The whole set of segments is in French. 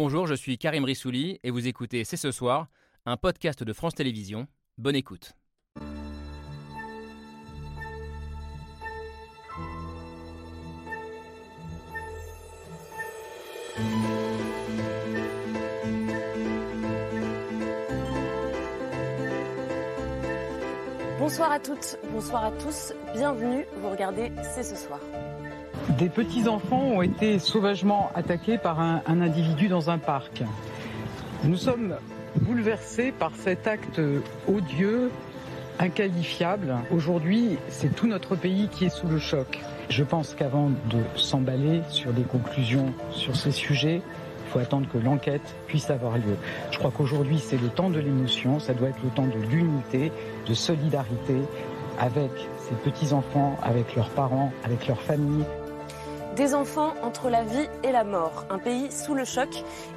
Bonjour, je suis Karim Rissouli et vous écoutez C'est ce soir, un podcast de France Télévisions. Bonne écoute. Bonsoir à toutes, bonsoir à tous, bienvenue, vous regardez C'est ce soir. Des petits-enfants ont été sauvagement attaqués par un, individu dans un parc. Nous sommes bouleversés par cet acte odieux, inqualifiable. Aujourd'hui, c'est tout notre pays qui est sous le choc. Je pense qu'avant de s'emballer sur des conclusions sur ces sujets, il faut attendre que l'enquête puisse avoir lieu. Je crois qu'aujourd'hui, c'est le temps de l'émotion, ça doit être le temps de l'unité, de solidarité avec ces petits-enfants, avec leurs parents, avec leurs familles. Des enfants entre la vie et la mort, un pays sous le choc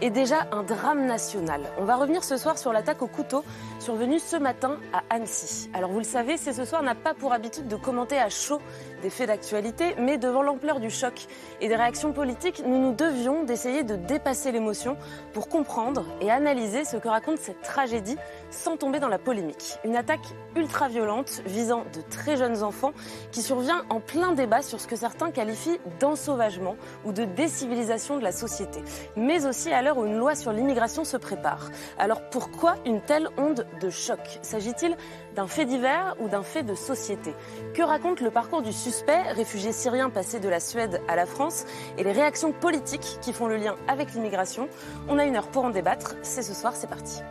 et déjà un drame national. On va revenir ce soir sur l'attaque au couteau survenue ce matin à Annecy. Alors vous le savez, c'est ce soir n'a pas pour habitude de commenter à chaud des faits d'actualité, mais devant l'ampleur du choc et des réactions politiques, nous nous devions d'essayer de dépasser l'émotion pour comprendre et analyser ce que raconte cette tragédie sans tomber dans la polémique. Une attaque ultra violente visant de très jeunes enfants qui survient en plein débat sur ce que certains qualifient d'ensauvagement ou de décivilisation de la société, mais aussi à l'heure où une loi sur l'immigration se prépare. Alors pourquoi une telle onde de choc S'agit-il d'un fait divers ou d'un fait de société? Que raconte le parcours du suspect, réfugié syrien passé de la Suède à la France, et les réactions politiques qui font le lien avec l'immigration? On a une heure pour en débattre, c'est ce soir, c'est parti.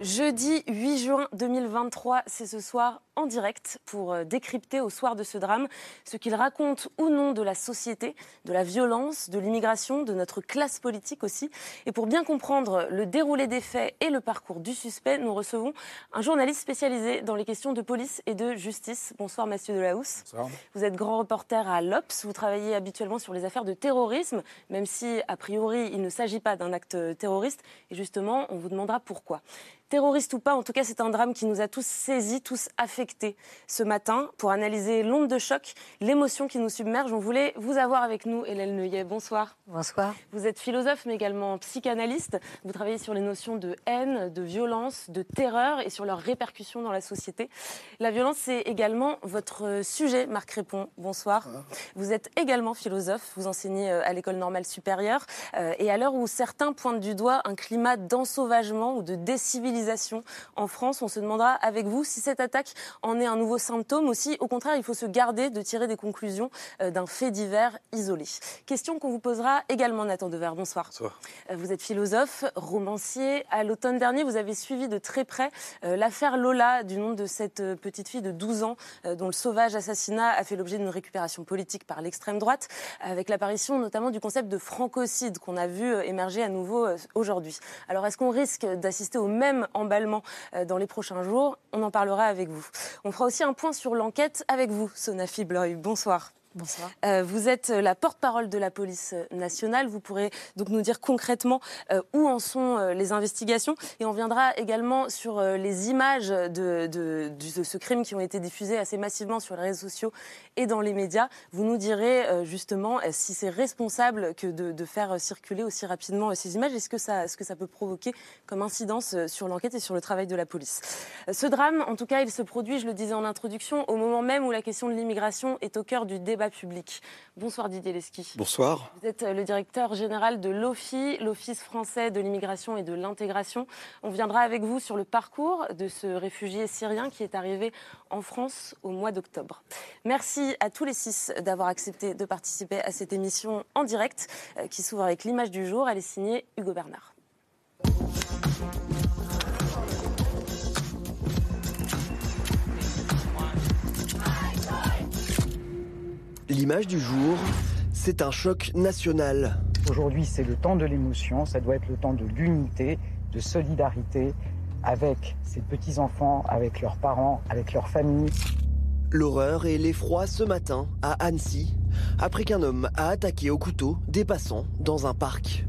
Jeudi 8 juin 2023, c'est ce soir en direct pour décrypter au soir de ce drame ce qu'il raconte ou non de la société, de la violence, de l'immigration, de notre classe politique aussi. Et pour bien comprendre le déroulé des faits et le parcours du suspect, nous recevons un journaliste spécialisé dans les questions de police et de justice. Bonsoir Mathieu Delahousse. Bonsoir. Vous êtes grand reporter à l'Obs, vous travaillez habituellement sur les affaires de terrorisme, même si a priori il ne s'agit pas d'un acte terroriste. Et justement, on vous demandera pourquoi. Terroriste ou pas, en tout cas, c'est un drame qui nous a tous saisis, tous affectés ce matin. Pour analyser l'onde de choc, l'émotion qui nous submerge, on voulait vous avoir avec nous, Hélène Neuillet. Bonsoir. Bonsoir. Vous êtes philosophe, mais également psychanalyste. Vous travaillez sur les notions de haine, de violence, de terreur et sur leurs répercussions dans la société. La violence, c'est également votre sujet, Marc Répond. Bonsoir. Vous êtes également philosophe. Vous enseignez à l'école normale supérieure. Et à l'heure où certains pointent du doigt un climat d'ensauvagement ou de décivilisation en France. On se demandera avec vous si cette attaque en est un nouveau symptôme aussi. Au contraire, il faut se garder de tirer des conclusions d'un fait divers isolé. Question qu'on vous posera également, Nathan Dever. Bonsoir. Bonsoir. Vous êtes philosophe, romancier. À l'automne dernier, vous avez suivi de très près l'affaire Lola, du nom de cette petite fille de 12 ans dont le sauvage assassinat a fait l'objet d'une récupération politique par l'extrême droite, avec l'apparition notamment du concept de francocide qu'on a vu émerger à nouveau aujourd'hui. Alors, est-ce qu'on risque d'assister au même emballement dans les prochains jours. On en parlera avec vous. On fera aussi un point sur l'enquête avec vous, Sonafi Bloy. Bonsoir. Bonsoir. Euh, vous êtes la porte-parole de la police nationale. Vous pourrez donc nous dire concrètement euh, où en sont euh, les investigations. Et on viendra également sur les images de, ce crime qui ont été diffusées assez massivement sur les réseaux sociaux et dans les médias. Vous nous direz justement si c'est responsable que de, faire circuler aussi rapidement ces images et ce que ça peut provoquer comme incidence sur l'enquête et sur le travail de la police? Ce drame, en tout cas, il se produit, je le disais en introduction, au moment même où la question de l'immigration est au cœur du débat public. Bonsoir Didier Lesky. Bonsoir. Vous êtes le directeur général de l'OFI, l'Office français de l'immigration et de l'intégration. On viendra avec vous sur le parcours de ce réfugié syrien qui est arrivé en France au mois d'octobre. Merci à tous les six d'avoir accepté de participer à cette émission en direct qui s'ouvre avec l'image du jour. Elle est signée Hugo Bernard. L'image du jour, c'est un choc national. Aujourd'hui, c'est le temps de l'émotion, ça doit être le temps de l'unité, de solidarité avec ces petits-enfants, avec leurs parents, avec leurs familles. L'horreur et l'effroi ce matin à Annecy, après qu'un homme a attaqué au couteau des passants dans un parc.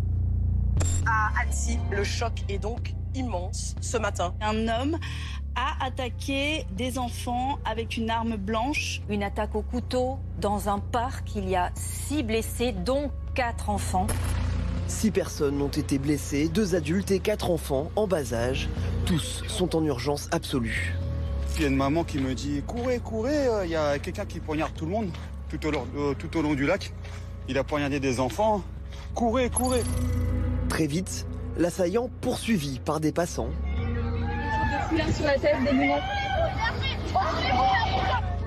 À Annecy, le choc est donc immense ce matin. Un homme a attaqué des enfants avec une arme blanche. Une attaque au couteau dans un parc. Il y a six blessés, dont quatre enfants. Six personnes ont été blessées, deux adultes et quatre enfants en bas âge. Tous sont en urgence absolue. Il y a une maman qui me dit courez, courez, euh, il y a quelqu'un qui poignarde tout le monde tout au, long, euh, tout au long du lac. Il a poignardé des enfants. Courez, courez. Très vite, l'assaillant poursuivi par des passants.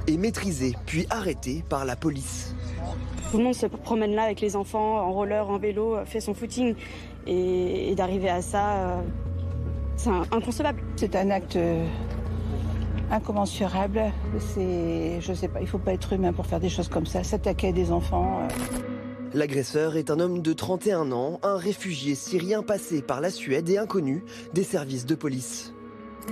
Et maîtrisé, puis arrêté par la police. Tout le monde se promène là avec les enfants, en roller, en vélo, fait son footing. Et, d'arriver à ça, euh, c'est inconcevable. C'est un acte euh, incommensurable. C'est, je sais pas, il faut pas être humain pour faire des choses comme ça, s'attaquer à des enfants. Euh. L'agresseur est un homme de 31 ans, un réfugié syrien passé par la Suède et inconnu des services de police.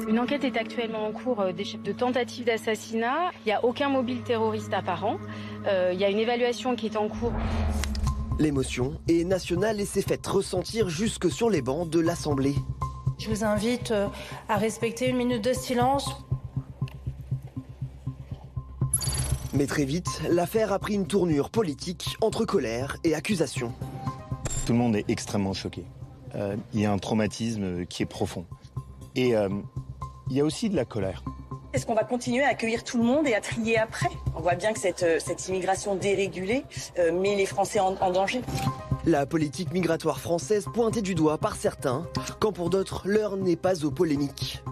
Une enquête est actuellement en cours de tentative d'assassinat. Il n'y a aucun mobile terroriste apparent. Il y a une évaluation qui est en cours. L'émotion est nationale et s'est faite ressentir jusque sur les bancs de l'Assemblée. Je vous invite euh, à respecter une minute de silence. Mais très vite, l'affaire a pris une tournure politique entre colère et accusation. Tout le monde est extrêmement choqué. Euh, il y a un traumatisme qui est profond. Et euh, il y a aussi de la colère. Est-ce qu'on va continuer à accueillir tout le monde et à trier après? On voit bien que cette, euh, cette immigration dérégulée euh, met les Français en, danger. La politique migratoire française pointée du doigt par certains, quand pour d'autres l'heure n'est pas aux polémiques.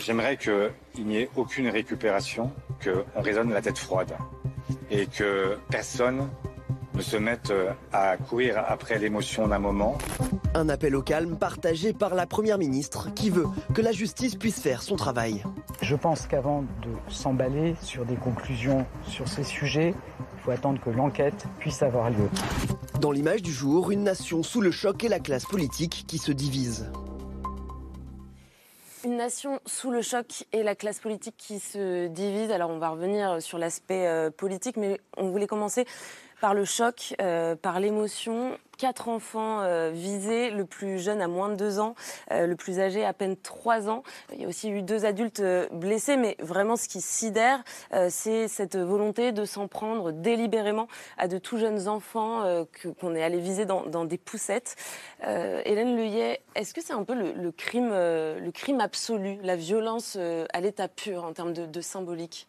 J'aimerais qu'il n'y ait aucune récupération, qu'on raisonne la tête froide et que personne ne se mettent euh, à courir après l'émotion d'un moment. Un appel au calme partagé par la Première ministre qui veut que la justice puisse faire son travail. Je pense qu'avant de s'emballer sur des conclusions sur ces sujets, il faut attendre que l'enquête puisse avoir lieu. Dans l'image du jour, une nation sous le choc et la classe politique qui se divise. Une nation sous le choc et la classe politique qui se divise. Alors on va revenir sur l'aspect euh, politique, mais on voulait commencer par le choc, euh, par l'émotion. Quatre enfants euh, visés, le plus jeune a moins de deux ans, euh, le plus âgé à peine trois ans. Il y a aussi eu deux adultes blessés, mais vraiment ce qui sidère, c'est cette volonté de s'en prendre délibérément à de tout jeunes enfants qu'on est allé viser dans, des poussettes. Hélène Leuillet, est-ce que c'est un peu le, crime, le crime absolu, la violence à l'état pur en termes de symbolique?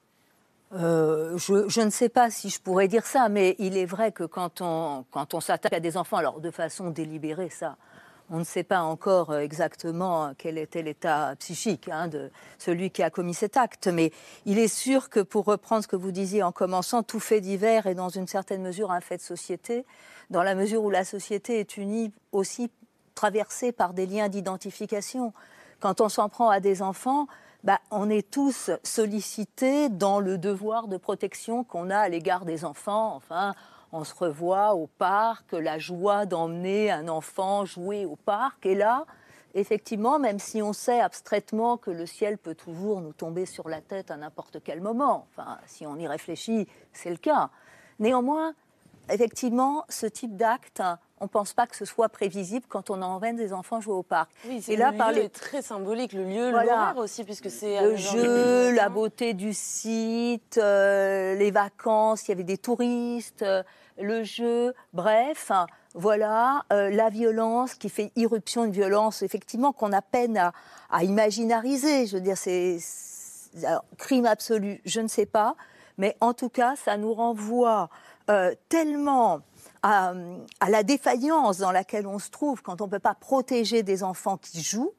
Euh, je, ne sais pas si je pourrais dire ça, mais il est vrai que quand on, quand on s'attaque à des enfants, alors de façon délibérée, ça, on ne sait pas encore exactement quel était l'état psychique hein, de celui qui a commis cet acte, mais il est sûr que, pour reprendre ce que vous disiez en commençant, tout fait divers est dans une certaine mesure un fait de société, dans la mesure où la société est unie aussi traversée par des liens d'identification. Quand on s'en prend à des enfants, bah, on est tous sollicités dans le devoir de protection qu'on a à l'égard des enfants. Enfin, on se revoit au parc, la joie d'emmener un enfant jouer au parc. Et là, effectivement, même si on sait abstraitement que le ciel peut toujours nous tomber sur la tête à n'importe quel moment, enfin, si on y réfléchit, c'est le cas. Néanmoins, effectivement, ce type d'acte on ne pense pas que ce soit prévisible quand on emmène des enfants jouer au parc. Oui, et là, le lieu est très symbolique, le lieu, l'horaire aussi, puisque c'est le jeu, la beauté du site, euh, les vacances, il y avait des touristes, euh, le jeu, bref, voilà, euh, la violence qui fait irruption, une violence effectivement qu'on a peine à, à, imaginariser. Je veux dire, c'est crime absolu, je ne sais pas, mais en tout cas, ça nous renvoie tellement à, la défaillance dans laquelle on se trouve quand on ne peut pas protéger des enfants qui jouent,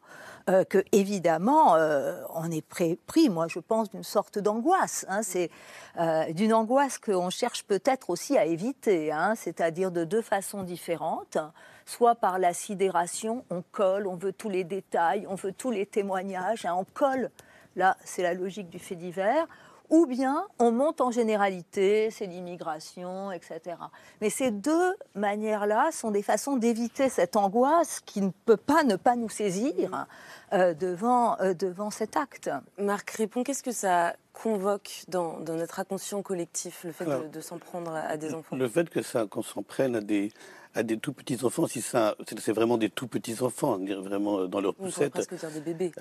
euh, que évidemment euh, on est pris, moi je pense, d'une sorte d'angoisse. Hein. c'est euh, d'une angoisse qu'on cherche peut-être aussi à éviter, hein. c'est-à-dire de deux façons différentes. Soit par la sidération, on colle, on veut tous les détails, on veut tous les témoignages, hein. on colle. Là, c'est la logique du fait divers ou bien on monte en généralité, c'est l'immigration, etc. Mais ces deux manières-là sont des façons d'éviter cette angoisse qui ne peut pas ne pas nous saisir euh, devant, euh, devant cet acte. Marc répond, qu'est-ce que ça convoque dans, notre inconscient collectif, le fait de, s'en prendre à, des enfants? Le fait que ça, qu'on s'en prenne à des, à des tout petits enfants, si ça, c'est vraiment des tout petits enfants, vraiment dans leur poussette. presque dire des bébés.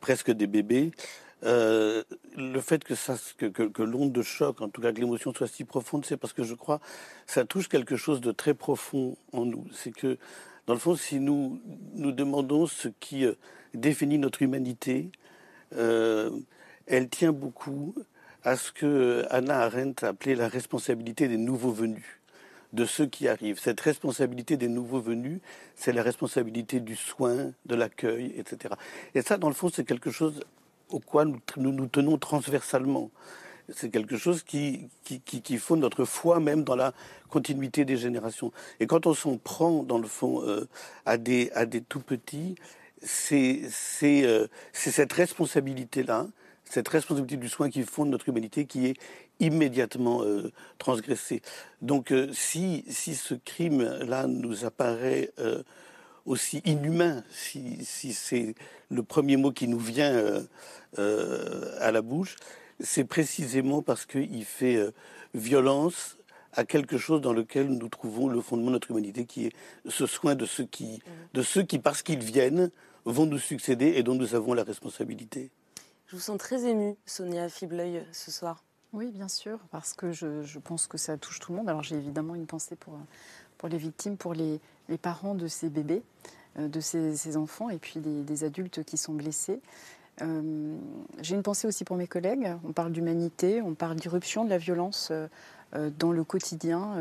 presque des bébés. Euh, le fait que, ça, que, que, l'onde de choc, en tout cas que l'émotion soit si profonde, c'est parce que je crois ça touche quelque chose de très profond en nous. C'est que, dans le fond, si nous nous demandons ce qui euh, définit notre humanité, euh, elle tient beaucoup à ce que Anna Arendt appelait la responsabilité des nouveaux venus, de ceux qui arrivent. Cette responsabilité des nouveaux venus, c'est la responsabilité du soin, de l'accueil, etc. Et ça, dans le fond, c'est quelque chose au quoi nous, nous, tenons transversalement. C'est quelque chose qui, qui, qui, fonde notre foi même dans la continuité des générations. Et quand on s'en prend, dans le fond, euh, à, des, à des tout petits, c'est euh, cette responsabilité-là, cette responsabilité du soin qui fonde notre humanité qui est immédiatement euh, transgressée. Donc si, si ce crime-là nous apparaît aussi inhumain, si, si c'est le premier mot qui nous vient euh, euh, à la bouche, c'est précisément parce qu'il fait euh, violence à quelque chose dans lequel nous trouvons le fondement de notre humanité, qui est ce soin de ceux qui, de ceux qui parce qu'ils viennent, vont nous succéder et dont nous avons la responsabilité. Je vous sens très émue, Sonia Fibleuil, ce soir. Oui, bien sûr, parce que je, je, pense que ça touche tout le monde. Alors j'ai évidemment une pensée pour, pour les victimes, pour les, les parents de ces bébés, euh, de ces, enfants et puis des, adultes qui sont blessés. Euh, j'ai une pensée aussi pour mes collègues. On parle d'humanité, on parle d'irruption de la violence euh, dans le quotidien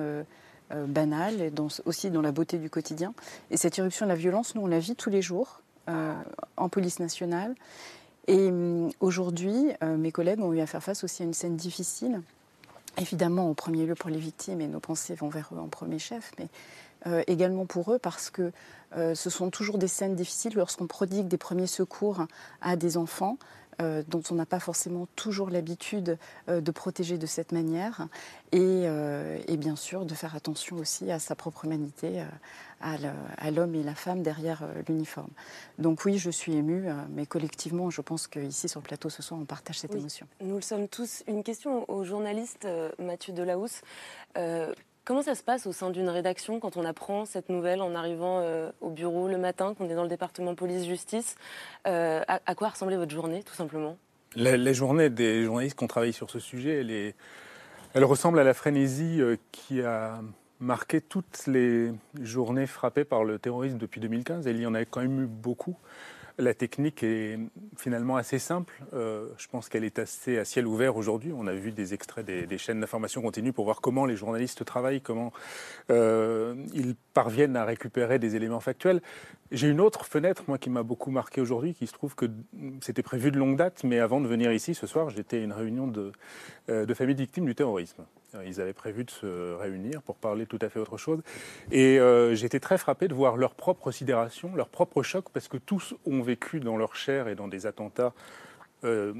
banal et aussi dans la beauté du quotidien. Et cette irruption de la violence, nous, on la vit tous les jours en police nationale. Et aujourd'hui, mes collègues ont eu à faire face aussi à une scène difficile. Évidemment, au premier lieu pour les victimes, et nos pensées vont vers eux en premier chef, mais euh, également pour eux parce que euh, ce sont toujours des scènes difficiles lorsqu'on prodigue des premiers secours à des enfants. Euh, dont on n'a pas forcément toujours l'habitude de protéger de cette manière, et, bien sûr de faire attention aussi à sa propre humanité, à l'homme et la femme derrière l'uniforme. Donc oui, je suis émue, mais collectivement, je pense qu'ici sur le plateau ce soir, on partage cette émotion. Nous le sommes tous. Une question au journaliste Mathieu Delahousse. Comment ça se passe au sein d'une rédaction quand on apprend cette nouvelle en arrivant euh, au bureau le matin, qu'on est dans le département police-justice euh, à, quoi ressemblait votre journée, tout simplement? Les, journées des journalistes qui ont travaillé sur ce sujet, elles ressemblent à la frénésie euh, qui a marqué toutes les journées frappées par le terrorisme depuis 2015. Et il y en a quand même eu beaucoup. La technique est finalement assez simple. Euh, je pense qu'elle est assez à ciel ouvert aujourd'hui. On a vu des extraits des, chaînes d'information continue pour voir comment les journalistes travaillent, comment euh, ils parviennent à récupérer des éléments factuels. J'ai une autre fenêtre, moi, qui m'a beaucoup marqué aujourd'hui, qui se trouve que c'était prévu de longue date, mais avant de venir ici ce soir, j'étais à une réunion de, euh, de familles victimes du terrorisme. Ils avaient prévu de se réunir pour parler tout à fait autre chose. Et euh, j'étais très frappé de voir leur propre sidération, leur propre choc, parce que tous ont vécu dans leur chair et dans des attentats euh,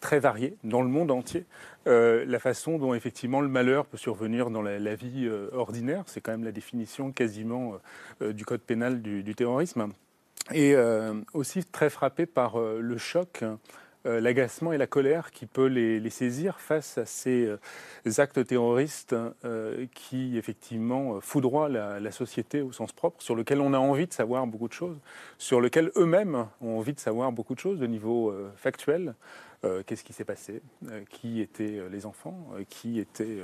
très variés dans le monde entier. Euh, la façon dont effectivement le malheur peut survenir dans la, vie ordinaire, c'est quand même la définition quasiment du code pénal du, du terrorisme. Et aussi très frappé par le choc euh, l'agacement et la colère qui peut les, saisir face à ces euh, actes terroristes euh, qui effectivement foudroient la, société au sens propre, sur lequel on a envie de savoir beaucoup de choses, sur lequel eux-mêmes ont envie de savoir beaucoup de choses de niveau factuel. Qu'est-ce qui s'est passé Qui étaient les enfants Qui était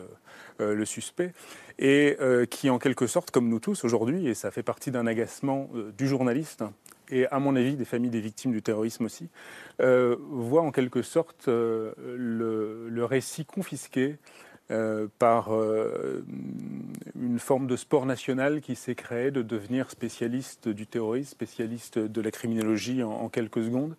le suspect Et qui, en quelque sorte, comme nous tous aujourd'hui, et ça fait partie d'un agacement du journaliste, et à mon avis des familles des victimes du terrorisme aussi, euh, voient en quelque sorte euh, le, récit confisqué euh, par une forme de sport national qui s'est créé de devenir spécialiste du terrorisme, spécialiste de la criminologie en, quelques secondes.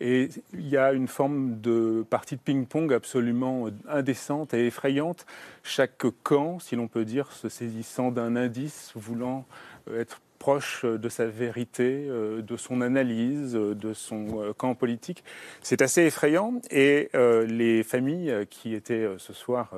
Et il y a une forme de partie de ping-pong absolument indécente et effrayante, chaque camp, si l'on peut dire, se saisissant d'un indice, voulant être proche de sa vérité, de son analyse, de son camp politique. C'est assez effrayant et les familles qui étaient ce soir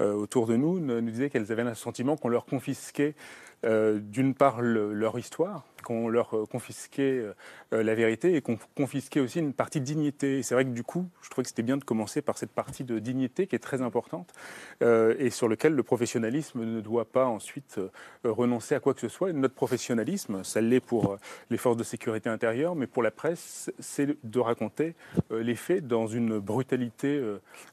autour de nous nous disaient qu'elles avaient un sentiment qu'on leur confisquait d'une part leur histoire, qu'on leur euh, confisquait euh, euh, la vérité et qu'on confisquait aussi une partie de dignité. C'est vrai que du coup, je trouvais que c'était bien de commencer par cette partie de dignité qui est très importante et sur lequel le professionnalisme ne doit pas ensuite renoncer à quoi que ce soit. notre professionnalisme, ça l'est pour les forces de sécurité intérieure, mais pour la presse, c'est de raconter les faits dans une brutalité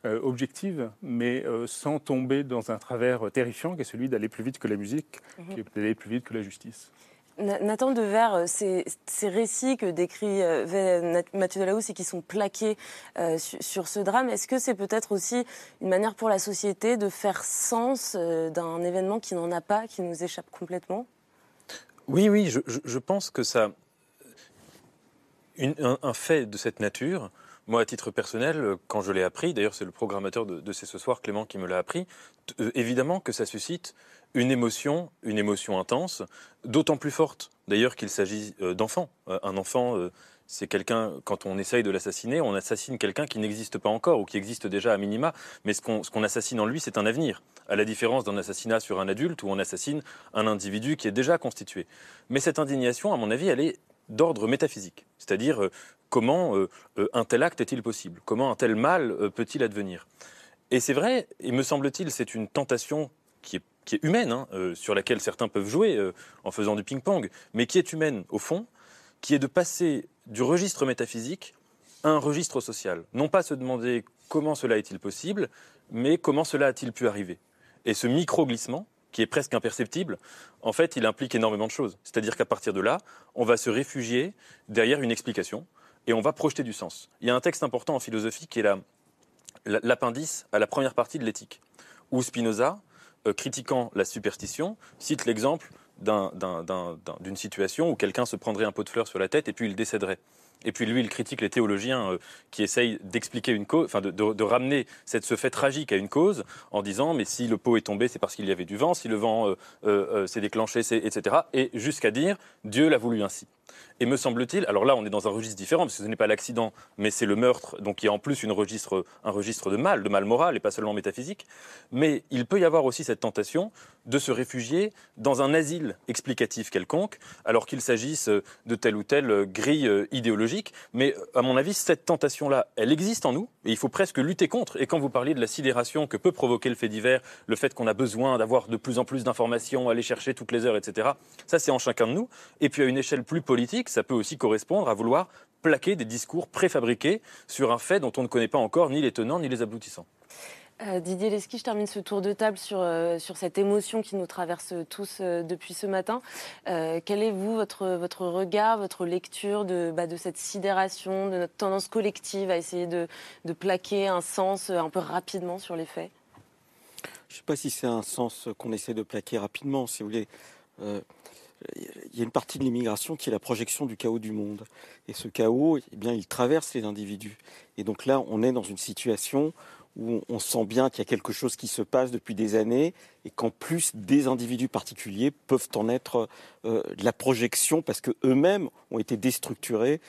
objective, mais sans tomber dans un travers terrifiant qui est celui d'aller plus vite que la musique, mmh. d'aller plus vite que la justice. Nathan Devers, euh, ces, ces récits que décrit euh, Mathieu Delahousse et qui sont plaqués euh, sur, ce drame, est-ce que c'est peut-être aussi une manière pour la société de faire sens d'un événement qui n'en a pas, qui nous échappe complètement? Oui, oui, je, pense que ça. un, fait de cette nature, moi, à titre personnel, quand je l'ai appris, d'ailleurs, c'est le programmateur de, de C'est ce soir, Clément, qui me l'a appris, évidemment que ça suscite une émotion, une émotion intense, d'autant plus forte d'ailleurs qu'il s'agit euh, d'enfants. Euh, un enfant, euh, c'est quelqu'un, quand on essaye de l'assassiner, on assassine quelqu'un qui n'existe pas encore ou qui existe déjà à minima, mais ce qu'on assassine en lui, c'est un avenir, à la différence d'un assassinat sur un adulte où on assassine un individu qui est déjà constitué. Mais cette indignation, à mon avis, elle est d'ordre métaphysique, c'est-à-dire comment un tel acte est-il possible, comment un tel mal peut-il advenir? Et c'est vrai, il me semble-t-il, c'est une tentation qui est qui est humaine, hein, euh, sur laquelle certains peuvent jouer euh, en faisant du ping-pong, mais qui est humaine au fond, qui est de passer du registre métaphysique à un registre social. Non pas se demander comment cela est-il possible, mais comment cela a-t-il pu arriver? Et ce micro-glissement, qui est presque imperceptible, en fait, il implique énormément de choses. C'est-à-dire qu'à partir de là, on va se réfugier derrière une explication et on va projeter du sens. Il y a un texte important en philosophie qui est l'appendice à la première partie de l'éthique, où Spinoza euh, critiquant la superstition, cite l'exemple d'une situation où quelqu'un se prendrait un pot de fleurs sur la tête et puis il décéderait. Et puis lui, il critique les théologiens euh, qui essayent d'expliquer une cause, enfin de, ramener cette, ce fait tragique à une cause en disant mais si le pot est tombé, c'est parce qu'il y avait du vent, si le vent euh, s'est déclenché, etc. Et jusqu'à dire Dieu l'a voulu ainsi. Et me semble-t-il, alors là on est dans un registre différent, parce que ce n'est pas l'accident, mais c'est le meurtre, donc il y a en plus une registre, un registre de mal, de mal moral, et pas seulement métaphysique. Mais il peut y avoir aussi cette tentation de se réfugier dans un asile explicatif quelconque, alors qu'il s'agisse de telle ou telle grille idéologique. Mais à mon avis, cette tentation-là, elle existe en nous, et il faut presque lutter contre. Et quand vous parliez de la sidération que peut provoquer le fait divers, le fait qu'on a besoin d'avoir de plus en plus d'informations, aller chercher toutes les heures, etc., ça c'est en chacun de nous. Et puis à une échelle plus politique, ça peut aussi correspondre à vouloir plaquer des discours préfabriqués sur un fait dont on ne connaît pas encore ni les tenants ni les aboutissants. Euh, Didier Lesky, je termine ce tour de table sur, euh, sur cette émotion qui nous traverse tous euh, depuis ce matin. quel est, vous, votre, votre regard, votre lecture de, bah, de cette sidération, de notre tendance collective à essayer de, de plaquer un sens un peu rapidement sur les faits? Je ne sais pas si c'est un sens qu'on essaie de plaquer rapidement, si vous voulez il y a une partie de l'immigration qui est la projection du chaos du monde. Et ce chaos, eh bien, il traverse les individus. Et donc là, on est dans une situation où on sent bien qu'il y a quelque chose qui se passe depuis des années et qu'en plus des individus particuliers peuvent en être euh, la projection parce qu'eux-mêmes ont été déstructurés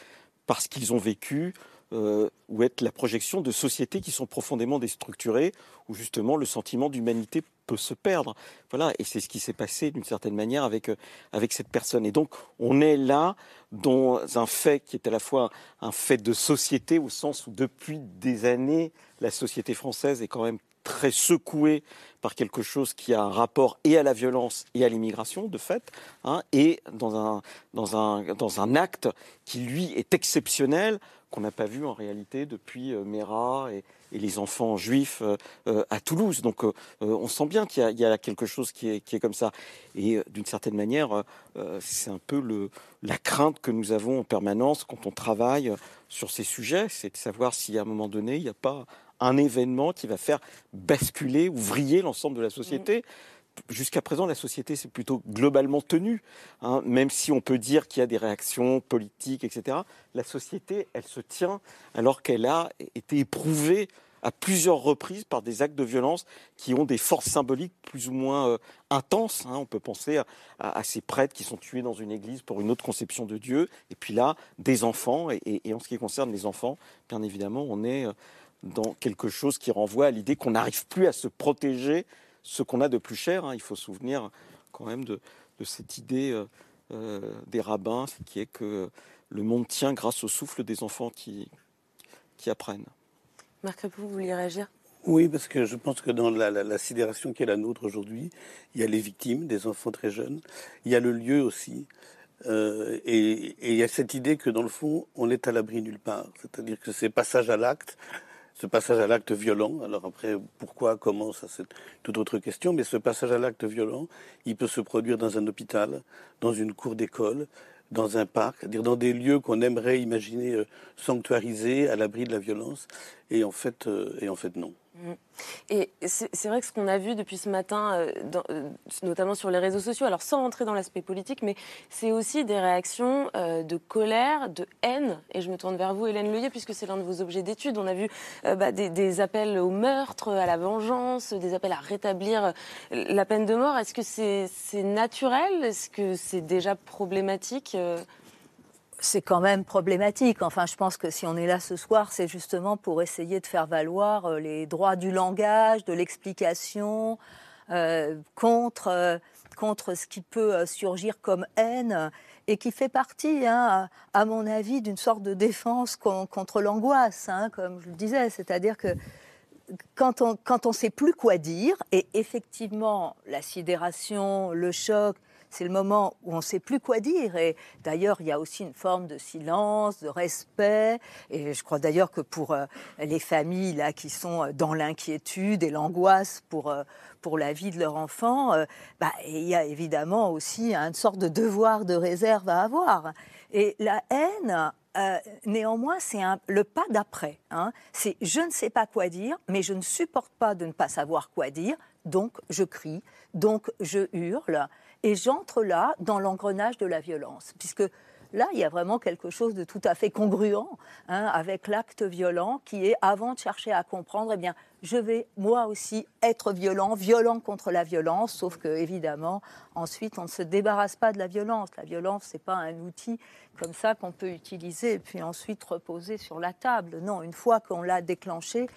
parce qu'ils ont vécu euh, ou être la projection de sociétés qui sont profondément déstructurées, où justement le sentiment d'humanité peut se perdre. Voilà, et c'est ce qui s'est passé d'une certaine manière avec, euh, avec cette personne. Et donc on est là dans un fait qui est à la fois un fait de société, au sens où depuis des années, la société française est quand même très secouée par quelque chose qui a un rapport et à la violence et à l'immigration, de fait, hein, et dans un, dans, un, dans un acte qui, lui, est exceptionnel, qu'on n'a pas vu en réalité depuis euh, Mera et, les enfants juifs euh, euh, à Toulouse. Donc on sent bien qu'il y, a quelque chose qui est, comme ça. Et d'une certaine manière, c'est un peu la crainte que nous avons en permanence quand on travaille sur ces sujets, c'est de savoir si à un moment donné, il n'y a pas un événement qui va faire basculer ou vriller l'ensemble de la société. Jusqu'à présent, la société s'est plutôt globalement tenue, hein, même si on peut dire qu'il y a des réactions politiques, etc. La société, elle se tient alors qu'elle a été éprouvée à plusieurs reprises par des actes de violence qui ont des forces symboliques plus ou moins euh, intenses. Hein. On peut penser à, ces prêtres qui sont tués dans une église pour une autre conception de Dieu. Et puis là, des enfants. Et, en ce qui concerne les enfants, bien évidemment, on est euh, dans quelque chose qui renvoie à l'idée qu'on n'arrive plus à se protéger ce qu'on a de plus cher. Hein. Il faut se souvenir quand même de, cette idée euh, des rabbins, qui est que le monde tient grâce au souffle des enfants qui, qui apprennent. Marc Repou, vous vouliez réagir? Oui, parce que je pense que dans la, sidération qui est la nôtre aujourd'hui, il y a les victimes, des enfants très jeunes, il y a le lieu aussi, euh, et, il y a cette idée que dans le fond, on est à l'abri nulle part. C'est-à-dire que ces passages à l'acte, ce passage à l'acte violent, alors après, pourquoi, comment, ça c'est toute autre question, mais ce passage à l'acte violent, il peut se produire dans un hôpital, dans une cour d'école, dans un parc, c'est-à-dire dans des lieux qu'on aimerait imaginer euh, sanctuarisés, à l'abri de la violence, et en fait, euh, et en fait non. Mm. Et c'est vrai que ce qu'on a vu depuis ce matin, euh, euh, notamment sur les réseaux sociaux, alors sans rentrer dans l'aspect politique, mais c'est aussi des réactions euh, de colère, de haine. Et je me tourne vers vous, Hélène Leuillet, puisque c'est l'un de vos objets d'étude. On a vu bah, des, appels au meurtre, à la vengeance, des appels à rétablir la peine de mort. Est-ce que c'est naturel? Est-ce que c'est déjà problématique c'est quand même problématique. Enfin, je pense que si on est là ce soir, c'est justement pour essayer de faire valoir euh, les droits du langage, de l'explication, euh, contre, euh, contre ce qui peut surgir comme haine et qui fait partie, hein, à, mon avis, d'une sorte de défense contre l'angoisse, hein, comme je le disais. C'est-à-dire que quand on quand on sait plus quoi dire, et effectivement, la sidération, le choc, c'est le moment où on ne sait plus quoi dire. Et d'ailleurs, il y a aussi une forme de silence, de respect. Et je crois d'ailleurs que pour euh, les familles là qui sont dans l'inquiétude et l'angoisse pour euh, pour la vie de leur enfant, euh, bah, il y a évidemment aussi une sorte de devoir de réserve à avoir. Et la haine, néanmoins, c'est le pas d'après. Hein. C'est je ne sais pas quoi dire, mais je ne supporte pas de ne pas savoir quoi dire, donc je crie, donc je hurle. Et j'entre là dans l'engrenage de la violence, puisque là, il y a vraiment quelque chose de tout à fait congruent hein, avec l'acte violent qui est, avant de chercher à comprendre, eh bien, je vais moi aussi être violent, violent contre la violence, sauf que, évidemment, ensuite, on ne se débarrasse pas de la violence. La violence, ce n'est pas un outil comme ça qu'on peut utiliser et puis ensuite reposer sur la table. Non, une fois qu'on l'a déclenché,